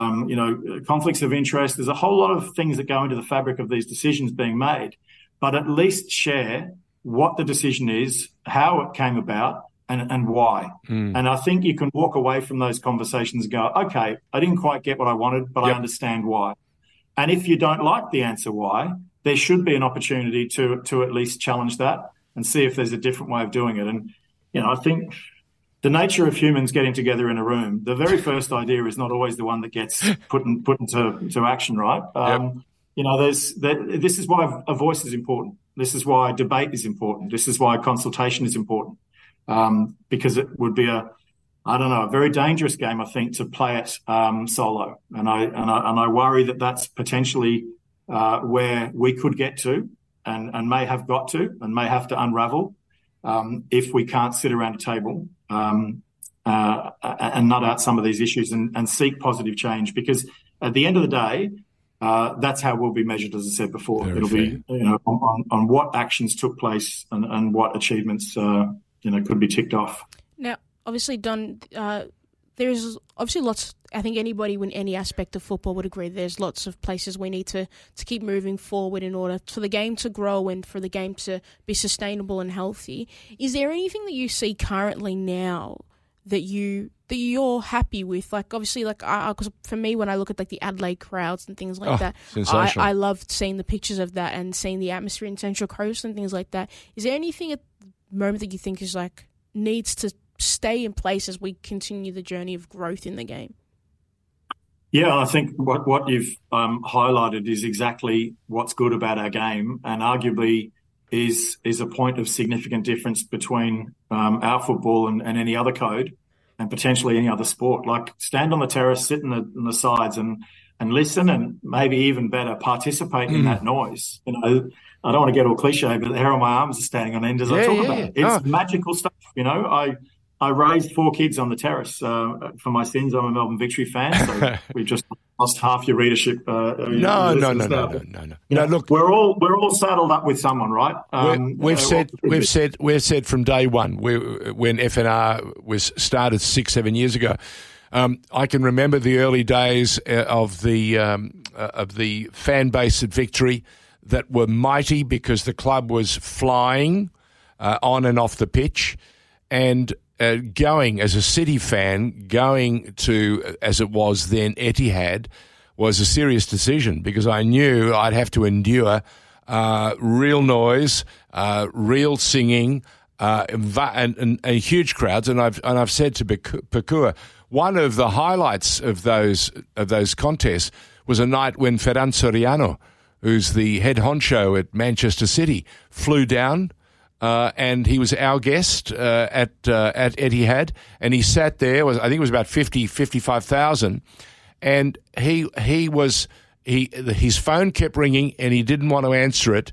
um, you know, conflicts of interest. There's a whole lot of things that go into the fabric of these decisions being made, but at least share what the decision is, how it came about, and, and why. Mm. And I think you can walk away from those conversations and go, okay, I didn't quite get what I wanted, but yep. I understand why. And if you don't like the answer why, there should be an opportunity to to at least challenge that and see if there's a different way of doing it. And you know, I think the nature of humans getting together in a room, the very first idea is not always the one that gets put in, put into, into action, right? Um, yep. You know, there's that this is why a voice is important. This is why debate is important. This is why consultation is important um, because it would be a, I don't know, a very dangerous game. I think to play it um, solo, and I, and I and I worry that that's potentially uh, where we could get to, and and may have got to, and may have to unravel um, if we can't sit around a table um, uh, and nut out some of these issues and, and seek positive change. Because at the end of the day, uh, that's how we'll be measured, as I said before. Very It'll fair. be you know on, on, what actions took place and, and what achievements uh, you know could be ticked off. Now, obviously, Don, uh, there's obviously lots. I think anybody in any aspect of football would agree. There's lots of places we need to to keep moving forward in order for the game to grow and for the game to be sustainable and healthy. Is there anything that you see currently now that you that you're happy with? Like obviously, like because for me, when I look at like the Adelaide crowds and things like oh, that, I, I loved seeing the pictures of that and seeing the atmosphere in Central Coast and things like that. Is there anything at the moment that you think is like needs to stay in place as we continue the journey of growth in the game? Yeah, I think what what you've um, highlighted is exactly what's good about our game, and arguably is is a point of significant difference between um, our football and, and, any other code, and potentially any other sport. Like stand on the terrace, sit in the, in the sides, and and listen, and maybe even better, participate mm. in that noise. You know, I don't want to get all cliche, but the hair on my arms are standing on end as yeah, I talk yeah, about it. It's oh. magical stuff. You know, I I raised four kids on the terrace uh, for my sins. I'm a Melbourne Victory fan, so we've just lost half your readership. Uh, no, you know, no, no, no, no, no, no, no, Look, we're all we're all saddled up with someone, right? Um, we've uh, said we've said we've said from day one we, when FNR was started six seven years ago. Um, I can remember the early days uh, of the um, uh, of the fan base at Victory that were mighty because the club was flying uh, on and off the pitch, and uh, going as a City fan, going to as it was then Etihad was a serious decision because I knew I'd have to endure uh, real noise, uh, real singing, uh, and, and, and, huge crowds. And I've and I've said to Pokuah, one of the highlights of those of those contests was a night when Ferran Soriano, who's the head honcho at Manchester City, flew down uh, and he was our guest uh, at uh, at Etihad, and he sat there. Was I think it was about 50, 55,000, and he he was he his phone kept ringing, and he didn't want to answer it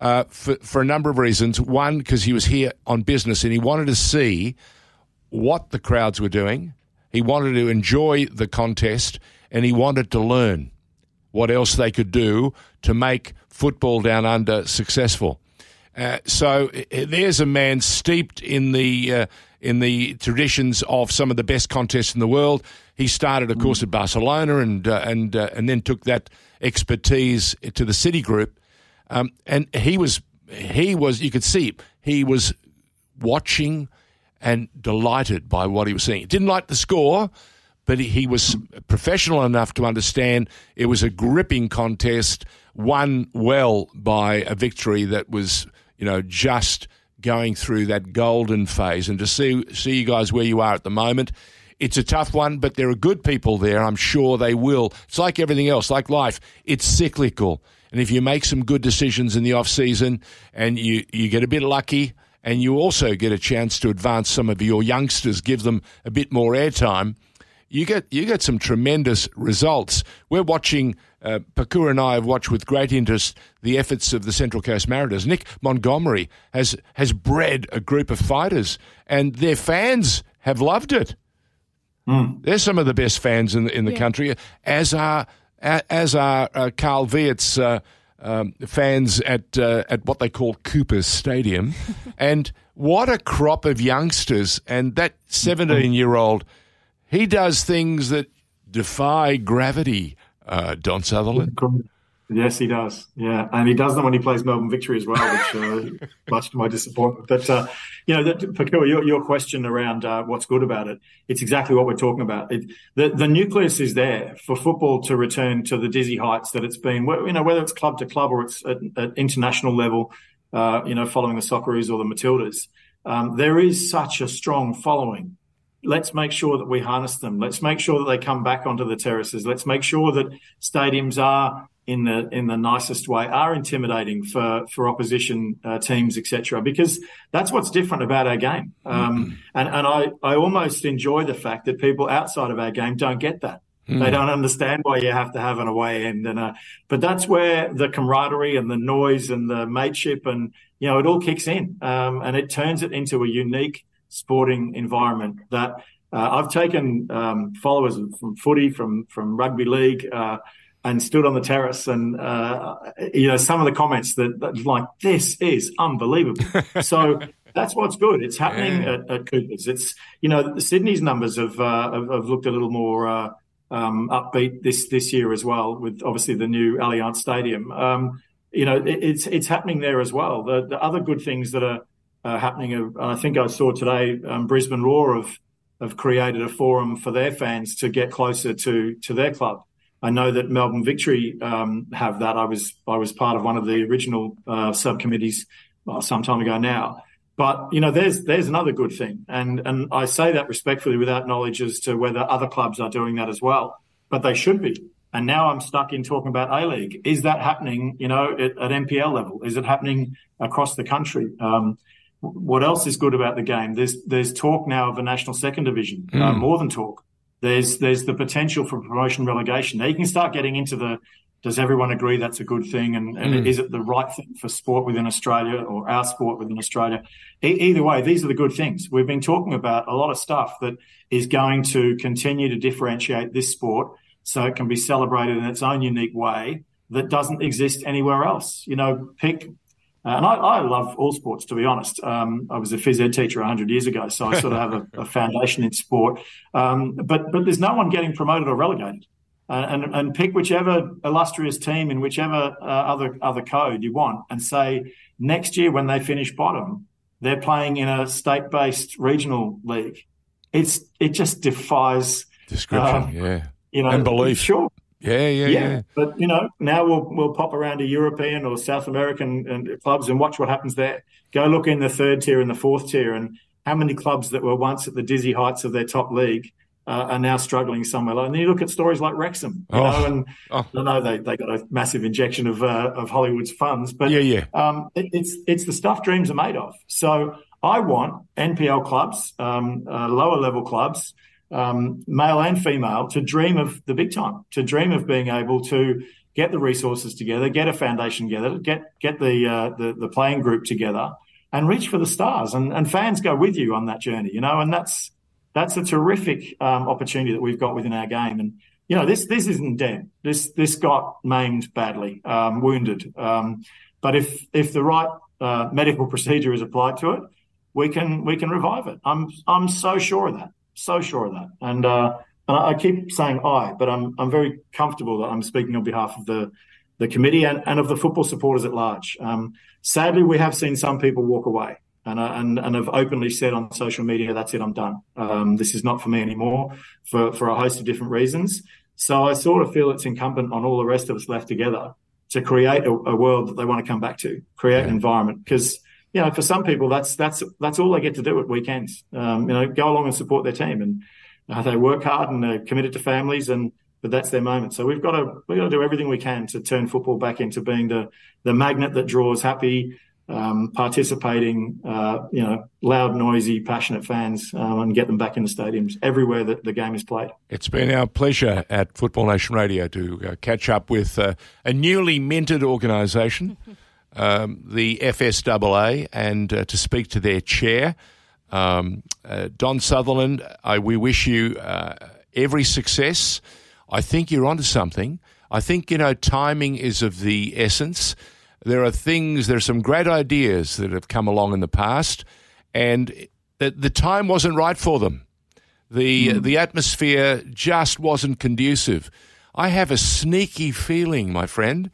uh, for for a number of reasons. One, because he was here on business, and he wanted to see what the crowds were doing. He wanted to enjoy the contest, and he wanted to learn what else they could do to make football down under successful. Uh, so there's a man steeped in the uh, in the traditions of some of the best contests in the world. He started, of course, at Barcelona and uh, and uh, and then took that expertise to the City Group. Um, and he was he was you could see he was watching and delighted by what he was seeing. He didn't like the score, but he, he was professional enough to understand it was a gripping contest, won well by a victory that was you know, just going through that golden phase and to see see you guys where you are at the moment. It's a tough one, but there are good people there. I'm sure they will. It's like everything else, like life. It's cyclical. And if you make some good decisions in the off season and you, you get a bit lucky and you also get a chance to advance some of your youngsters, give them a bit more airtime, you get you get some tremendous results. We're watching uh, Pokuah and I have watched with great interest the efforts of the Central Coast Mariners. Nick Montgomery has has bred a group of fighters, and their fans have loved it. Mm. They're some of the best fans in the, in the yeah. country, as are as are uh, Carl Veart's uh, um, fans at uh, at what they call Cooper's Stadium, and what a crop of youngsters! And that seventeen year old, he does things that defy gravity uh, Don Sutherland? Yes, he does. Yeah, and he does them when he plays Melbourne Victory as well, which uh, much to my disappointment. But uh, you know, Pokuah, your, your question around uh, what's good about it, it's exactly what we're talking about. It, the the nucleus is there for football to return to the dizzy heights that it's been. You know, whether it's club to club or it's at, at international level. Uh, you know, following the Socceroos or the Matildas, um, there is such a strong following let's make sure that we harness them. Let's make sure that they come back onto the terraces. Let's make sure that stadiums are in the in the nicest way are intimidating for for opposition uh, teams, etc. Because that's what's different about our game. Um, mm-hmm. And and I I almost enjoy the fact that people outside of our game don't get that. Mm. They don't understand why you have to have an away end, and a, but that's where the camaraderie and the noise and the mateship and you know it all kicks in, um, and it turns it into a unique sporting environment that uh, I've taken um, followers from footy, from from rugby league, uh, and stood on the terrace, and uh, you know some of the comments that, that like this is unbelievable. so that's what's good. It's happening yeah. at, at, Coopers. It's you know Sydney's numbers have uh, have, have, looked a little more. Uh, um, upbeat this this year as well, with obviously the new Allianz Stadium. Um, you know, it, it's it's happening there as well. The the other good things that are happening. I think I saw today um, Brisbane Roar have have created a forum for their fans to get closer to to their club. I know that Melbourne Victory um, have that. I was I was part of one of the original uh, subcommittees well, some time ago now. But you know, there's there's another good thing, and and I say that respectfully without knowledge as to whether other clubs are doing that as well. But they should be. And now I'm stuck in talking about A League. Is that happening? You know, at, at, NPL level? Is it happening across the country? Um, what else is good about the game? There's there's talk now of a national second division, mm. uh, more than talk. There's there's the potential for promotion relegation. Now you can start getting into the does everyone agree that's a good thing? And, and mm. is it the right thing for sport within Australia or our sport within Australia? E- either way, these are the good things. We've been talking about a lot of stuff that is going to continue to differentiate this sport so it can be celebrated in its own unique way that doesn't exist anywhere else. You know, pick and I, I, love all sports, to be honest. Um, I was a phys ed teacher 100 years ago, so I sort of have a, a foundation in sport. Um, but but there's no one getting promoted or relegated uh, and and pick whichever illustrious team in whichever uh, other other code you want, and say next year when they finish bottom, they're playing in a state-based regional league. It's it just defies description, uh, yeah, you know, and belief. Sure, yeah, yeah, yeah, yeah, But you know, now we'll we'll pop around to European or South American and clubs and watch what happens there. Go look in the third tier and the fourth tier, and how many clubs that were once at the dizzy heights of their top league uh, are now struggling somewhere. And then you look at stories like Wrexham, you oh. know, and oh. I know they, they got a massive injection of uh, of Hollywood's funds, but yeah, yeah, um, it, it's it's the stuff dreams are made of. So I want NPL clubs, um, uh, lower level clubs, um, male and female, to dream of the big time, to dream of being able to get the resources together, get a foundation together, get get the uh, the, the playing group together, and reach for the stars. And, and fans go with you on that journey, you know, and that's that's a terrific um, opportunity that we've got within our game. And you know, this this isn't dead. This this got maimed badly, um, wounded. Um, but if if the right uh, medical procedure is applied to it, we can we can revive it. I'm I'm so sure of that. So sure of that. And uh, and I keep saying I, but I'm I'm very comfortable that I'm speaking on behalf of the the committee and, and of the football supporters at large. Um, sadly, we have seen some people walk away and, uh, and, and have openly said on social media, that's it, I'm done. Um, this is not for me anymore for, for a host of different reasons. So I sort of feel it's incumbent on all the rest of us left together to create a, a world that they want to come back to, create an environment. Because, you know, for some people, that's, that's, that's all they get to do at weekends. Um, you know, go along and support their team and uh, they work hard and they're committed to families and, but that's their moment. So we've got to, we've got to do everything we can to turn football back into being the, the magnet that draws happy, um, participating, uh, you know, loud, noisy, passionate fans um, and get them back in the stadiums everywhere that the game is played. It's been our pleasure at Football Nation Radio to uh, catch up with uh, a newly minted organisation, um, the FSAA, and uh, to speak to their chair, um, uh, Don Sutherland. I, we wish you uh, every success. I think you're onto something. I think, you know, timing is of the essence there are things, there are some great ideas that have come along in the past, and the, the time wasn't right for them. The, mm. the atmosphere just wasn't conducive. I have a sneaky feeling, my friend,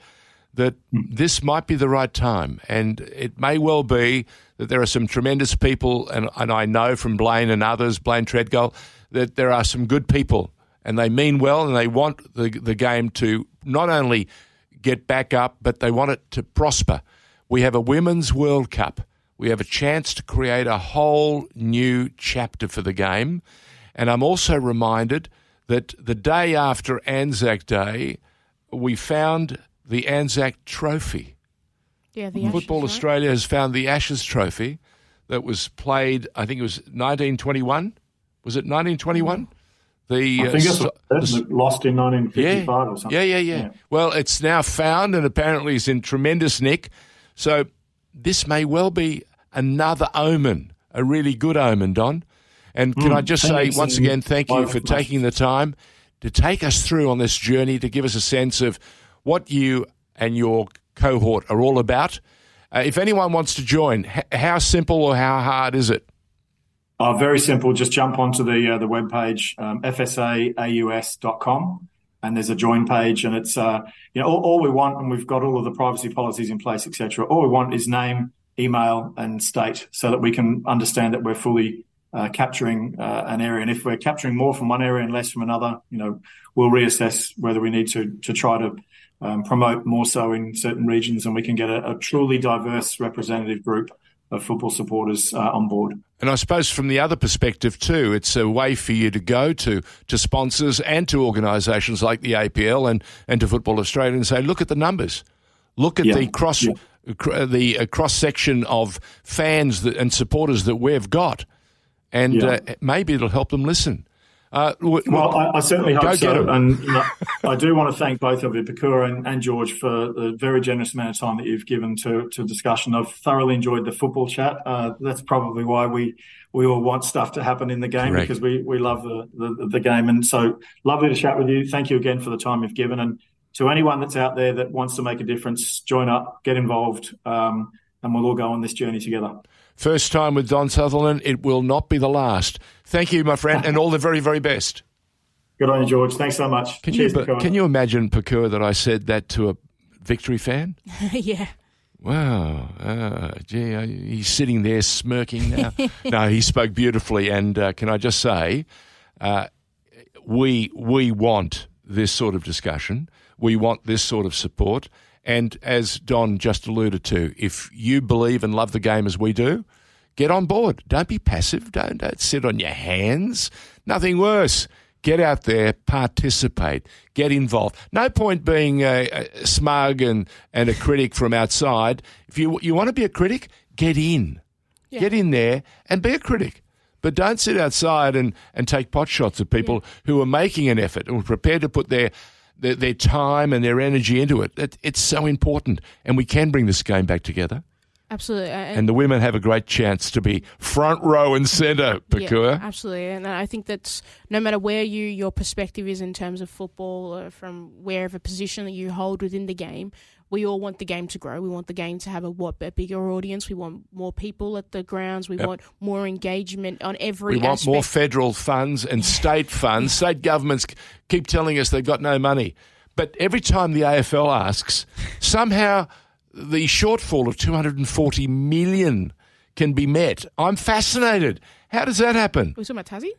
that this might be the right time. And it may well be that there are some tremendous people, and, and I know from Blaine and others, Blaine Treadgold, that there are some good people and they mean well and they want the, the game to not only get back up, but they want it to prosper. We have a Women's World Cup. We have a chance to create a whole new chapter for the game. And I'm also reminded that the day after Anzac Day, we found the Anzac Trophy. Yeah, the Football Ashes, Australia right? has found the Ashes Trophy that was played, I think it was 1921. Was it 1921? The, I think uh, it's the, lost in 1955 yeah, or something. Yeah, yeah, yeah, yeah. Well, it's now found and apparently is in tremendous nick. So this may well be another omen, a really good omen, Don. And can mm, I just say once again, thank you for taking the time to take us through on this journey to give us a sense of what you and your cohort are all about. Uh, if anyone wants to join, h- how simple or how hard is it? Uh, very simple. Just jump onto the uh, the webpage, um, fsaaus.com, and there's a join page, and it's uh, you know all, all, we want, and we've got all of the privacy policies in place, etc. All we want is name, email, and state, so that we can understand that we're fully uh, capturing uh, an area, and if we're capturing more from one area and less from another, you know, we'll reassess whether we need to to try to um, promote more so in certain regions, and we can get a, a truly diverse representative group of football supporters uh, on board. And I suppose from the other perspective too, it's a way for you to go to to sponsors and to organisations like the APL and, and to Football Australia and say, look at the numbers, look at yeah. the cross yeah. the uh, cross section of fans that, and supporters that we've got, and yeah. uh, maybe it'll help them listen. Uh, w- Well, I, I certainly hope so. And you know, I do want to thank both of you, Pokuah and, and George, for the very generous amount of time that you've given to, to discussion. I've thoroughly enjoyed the football chat. Uh, that's probably why we, we all want stuff to happen in the game Correct. because we, we love the, the, the game. And so lovely to chat with you. Thank you again for the time you've given. And to anyone that's out there that wants to make a difference, join up, get involved, um, and we'll all go on this journey together. First time with Don Sutherland. It will not be the last. Thank you, my friend, and all the very, very best. Good on you, George. Thanks so much. Can Cheers, you Pokuah. can you imagine, Pokuah, that I said that to a victory fan? yeah. Wow, uh, gee, uh, he's sitting there smirking now. no, he spoke beautifully, and uh, can I just say, uh, we we want this sort of discussion. We want this sort of support. And as Don just alluded to, if you believe and love the game as we do, get on board. Don't be passive. Don't, don't sit on your hands. Nothing worse. Get out there, participate, get involved. No point being uh, uh, smug and, and a critic from outside. If you you want to be a critic, get in, Yeah. get in there and be a critic. But don't sit outside and, and take pot shots at people who are making an effort and are prepared to put their, their their time and their energy into it. it. It's so important, and we can bring this game back together. Absolutely. And, And the women have a great chance to be front row and centre. Yeah, absolutely, and I think that's no matter where you your perspective is in terms of football, or from wherever position that you hold within the game, we all want the game to grow. We want the game to have a what a bigger audience. We want more people at the grounds. We Yep. want more engagement on every. We want aspect. more federal funds and state funds. State governments keep telling us they've got no money. But every time the AFL asks, somehow the shortfall of 240 million can be met. I'm fascinated. How does that happen? We're talking about Tassie.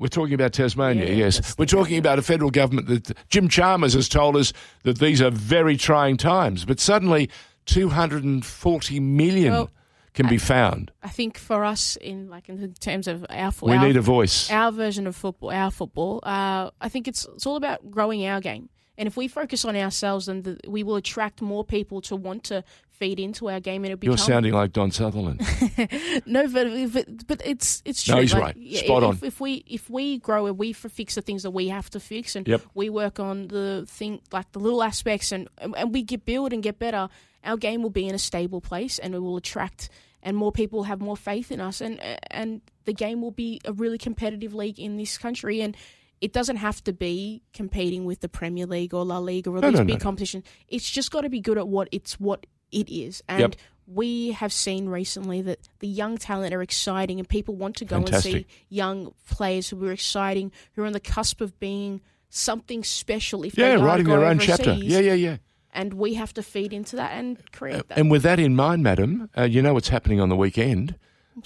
We're talking about Tasmania, Yeah, yes. We're talking about a federal government that Jim Chalmers has told us that these are very trying times. But suddenly, 240 million Well, can be found. I think for us, in like in terms of our football We our, need a voice. our version of football, our football. Uh, I think it's it's all about growing our game. And if we focus on ourselves, then the, we will attract more people to want to feed into our game, and it'll be You're sounding like Don Sutherland. no, but, but but it's it's No, true. he's Like, right. yeah, Spot if, on. If we if we grow and we fix the things that we have to fix, and Yep. we work on the thing like the little aspects, and and we get build and get better, our game will be in a stable place, and it will attract. And more people have more faith in us, and and the game will be a really competitive league in this country. And it doesn't have to be competing with the Premier League or La Liga or No, these no, big no, no. competitions. It's just got to be good at what it's what it is. And Yep. we have seen recently that the young talent are exciting and people want to go and see young players who are exciting, who are on the cusp of being something special if Yeah, they writing their own chapter. Yeah, yeah, yeah. And we have to feed into that and create that. And with that in mind, madam, uh, you know what's happening on the weekend?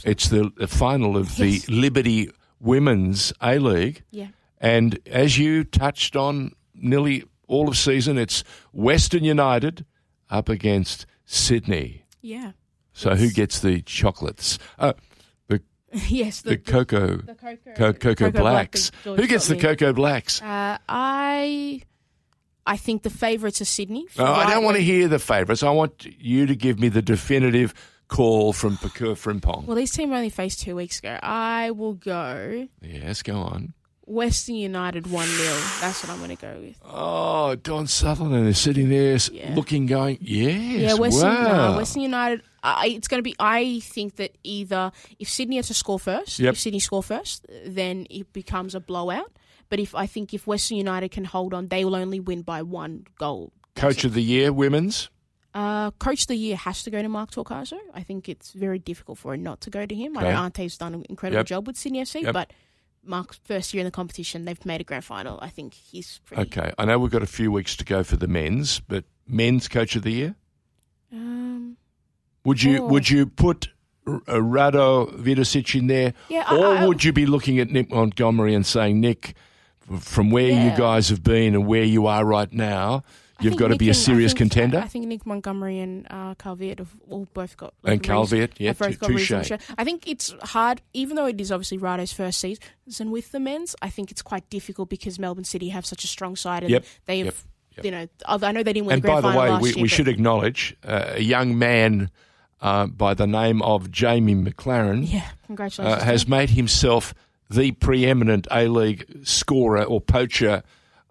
It's the, the final of the Liberty Women's A League. yeah. And as you touched on nearly all of season, it's Western United up against Sydney. Yeah. So who gets the chocolates? Uh, the yes. the cocoa, the cocoa, co- cocoa, Black blacks. George Who gets the cocoa blacks? Uh, I I think the favourites are Sydney. Oh, I don't want to hear the favourites. I want you to give me the definitive call from Pokuah Frimpong. Well, these teams only faced two weeks ago. I will go Yes, go on. Western United 1 0. That's what I'm going to go with. Oh, Don Sutherland is sitting there Yeah. looking, going, yes, Yeah, Western, wow. uh, Western United. I, it's going to be. I think that either if Sydney has to score first, Yep. if Sydney score first, then it becomes a blowout. But if I think if Western United can hold on, they will only win by one goal. Coach of the year, women's. Uh, Coach of the year has to go to Mark Torcaso. I think it's very difficult for it not to go to him. Okay. I know Ante's done an incredible Yep. job with Sydney FC, Yep. but Mark's first year in the competition, they've made a grand final. I think he's pretty. Okay, I know we've got a few weeks to go for the men's, but men's coach of the year. Um, Would you Oh. would you put uh, Rado Vidosic in there, yeah, or I- would you be looking at Nick Montgomery and saying, Nick, from where you guys have been and where you are right now, I you've got to be a and- serious think- contender. I think Nick Montgomery and uh, Carl Veart have all both got and like, reason- Carl Veart, yeah, have both t- got touche. reason. I think it's hard, even though it is obviously Rado's first season with the men's. I think it's quite difficult because Melbourne City have such a strong side, and Yep, they've, yep, yep. you know, I know they didn't win And the grand by the final way, we, year, we should acknowledge uh, a young man uh, by the name of Jamie Maclaren yeah, congratulations. uh, has made himself the preeminent A League scorer or poacher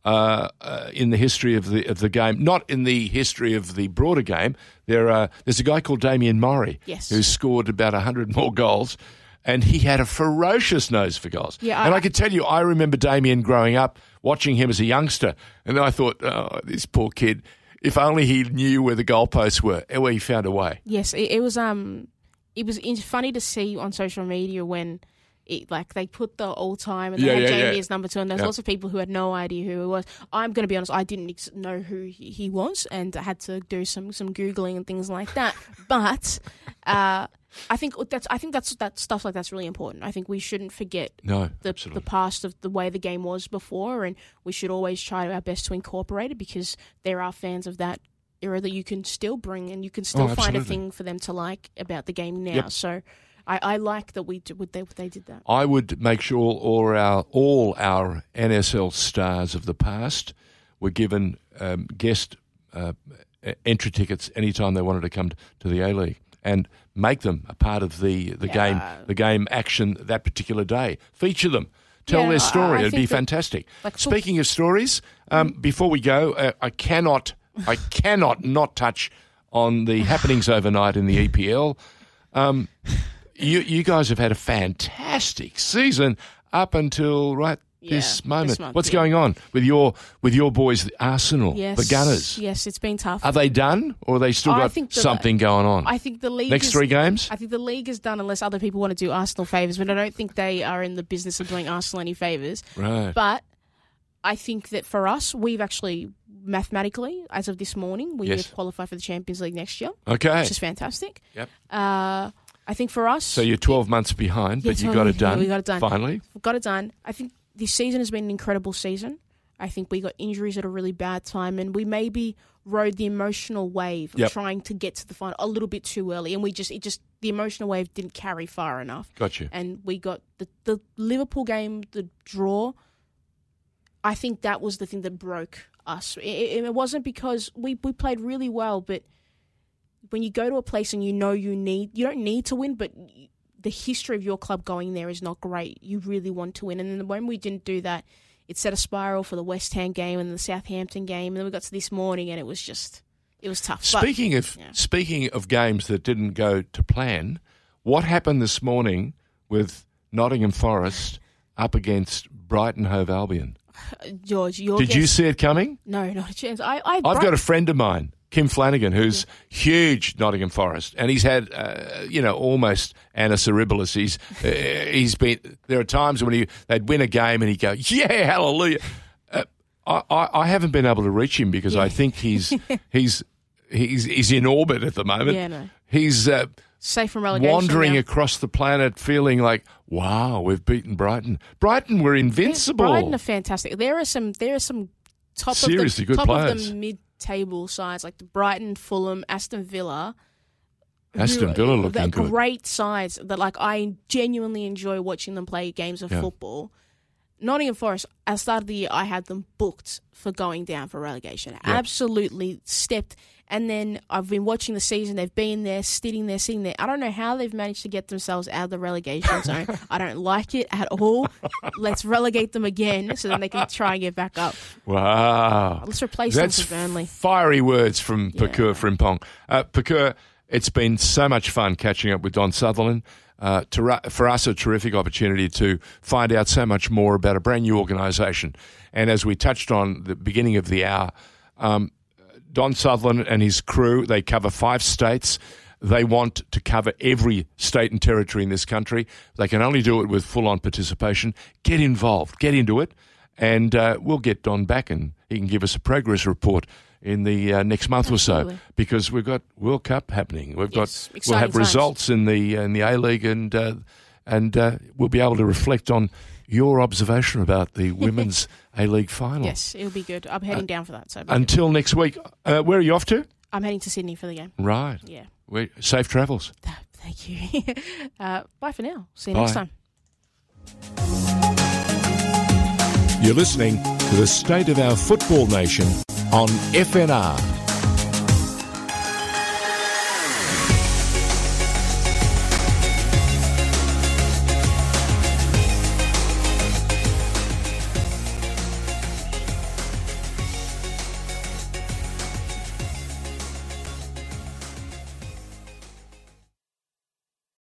uh, uh, in the history of the of the game, not in the history of the broader game. There, uh, there's a guy called Damian Mori Yes. who scored about hundred more goals, and he had a ferocious nose for goals. Yeah, and I- can tell you, I remember Damian growing up, watching him as a youngster, and then I thought, oh, this poor kid. If only he knew where the goalposts were, and where he found a way. Yes, it, it was um, it was funny to see on social media when. It, like they put the all time and they Yeah, had yeah, Jamie yeah. as number two, and there's Yeah. lots of people who had no idea who he was. I'm going to be honest, I didn't ex- know who he, he was, and I had to do some some googling and things like that. but uh, I think that's I think that's that stuff like that's really important. I think we shouldn't forget No, the, absolutely. the past of the way the game was before, and we should always try our best to incorporate it because there are fans of that era that you can still bring and you can still Oh, find a thing for them to like about the game now. Yep. So I, I like that we would they they did that. I would make sure all our all our NSL stars of the past were given um, guest uh, entry tickets anytime they wanted to come to the A League and make them a part of the, the Yeah. game the game action that particular day. Feature them. Tell Yeah, their story. I It'd be fantastic. like, Speaking of stories, um, before we go, uh, I cannot I cannot not touch on the happenings overnight in the EPL. Um, you you guys have had a fantastic season up until right Yeah, this this moment. month, What's yeah. going on with your with your boys, the Arsenal, Yes, the Gunners? Yes, it's been tough. Are they done, or are they still I got think the- something going on? I think the league Next is- three games. I think the league is done unless other people want to do Arsenal favors, but I don't think they are in the business of doing Arsenal any favors. Right. But I think that for us, we've actually mathematically, as of this morning, we Yes. have qualified for the Champions League next year, Okay. which is fantastic. Yep. Uh, I think for us, So you're 12 months behind, Yeah, but you got it Yeah, done. we got it done. Finally. we've got it done. I think this season has been an incredible season. I think we got injuries at a really bad time, and we maybe rode the emotional wave of Yep. trying to get to the final a little bit too early, and we just it just the emotional wave didn't carry far enough. Got you. and we got the the Liverpool game, the draw. I think that was the thing that broke us. It, it, it wasn't because we we played really well, but when you go to a place and you know you need you don't need to win, but the history of your club going there is not great. You really want to win, and then when we didn't do that, it set a spiral for the West Ham game and the Southampton game, and then we got to this morning, and it was just it was tough. But- Speaking of yeah. speaking of games that didn't go to plan, what happened this morning with Nottingham Forest up against Brighton Hove Albion? George, Did you see it coming? No, not a chance. I, I I've got a friend of mine, Kim Flanagan, who's huge Nottingham Forest, and he's had, uh, you know, almost Anna. He's uh, he's been. There are times when he they'd win a game and he'd go, "Yeah, hallelujah." Uh, I, I haven't been able to reach him because I think he's he's he's he's in orbit at the moment. Yeah, no. He's uh, safe from relegation. wandering now. across the planet, feeling like, "Wow, we've beaten Brighton. Brighton were invincible." Brighton are fantastic. There are some. There are some top Seriously of the good top players. of the mid-table sides like the Brighton, Fulham, Aston Villa. Aston Villa looking good. Great sides that like I genuinely enjoy watching them play games of Yeah. football. Nottingham Forest, at the start of the year, I had them booked for going down for relegation. Absolutely stepped. And then I've been watching the season. They've been there, sitting there, sitting there. I don't know how they've managed to get themselves out of the relegation zone. I don't like it at all. Let's relegate them again so then they can try and get back up. Wow. Let's replace That's them for Burnley. fiery words from Yeah. Pokuah Frimpong. Uh, Pokuah, it's been so much fun catching up with Don Sutherland. Uh, to, for us, a terrific opportunity to find out so much more about a brand new organisation. And as we touched on the beginning of the hour, um, Don Sutherland and his crew, they cover five states. They want to cover every state and territory in this country. They can only do it with full on participation. Get involved, get into it, and uh, we'll get Don back and he can give us a progress report in the uh, next month or so because we've got World Cup happening. We've Yes, got we'll have times. results in the in the A League and uh, and uh, we'll be able to reflect on your observation about the women's A League final. Yes, it'll be good. I'm heading down for that. So it'll good. Until next week, uh, where are you off to? I'm heading to Sydney for the game. Right. Yeah. Where, safe travels. Thank you. uh, bye for now. See you next time. You're listening to the State of Our Football Nation on FNR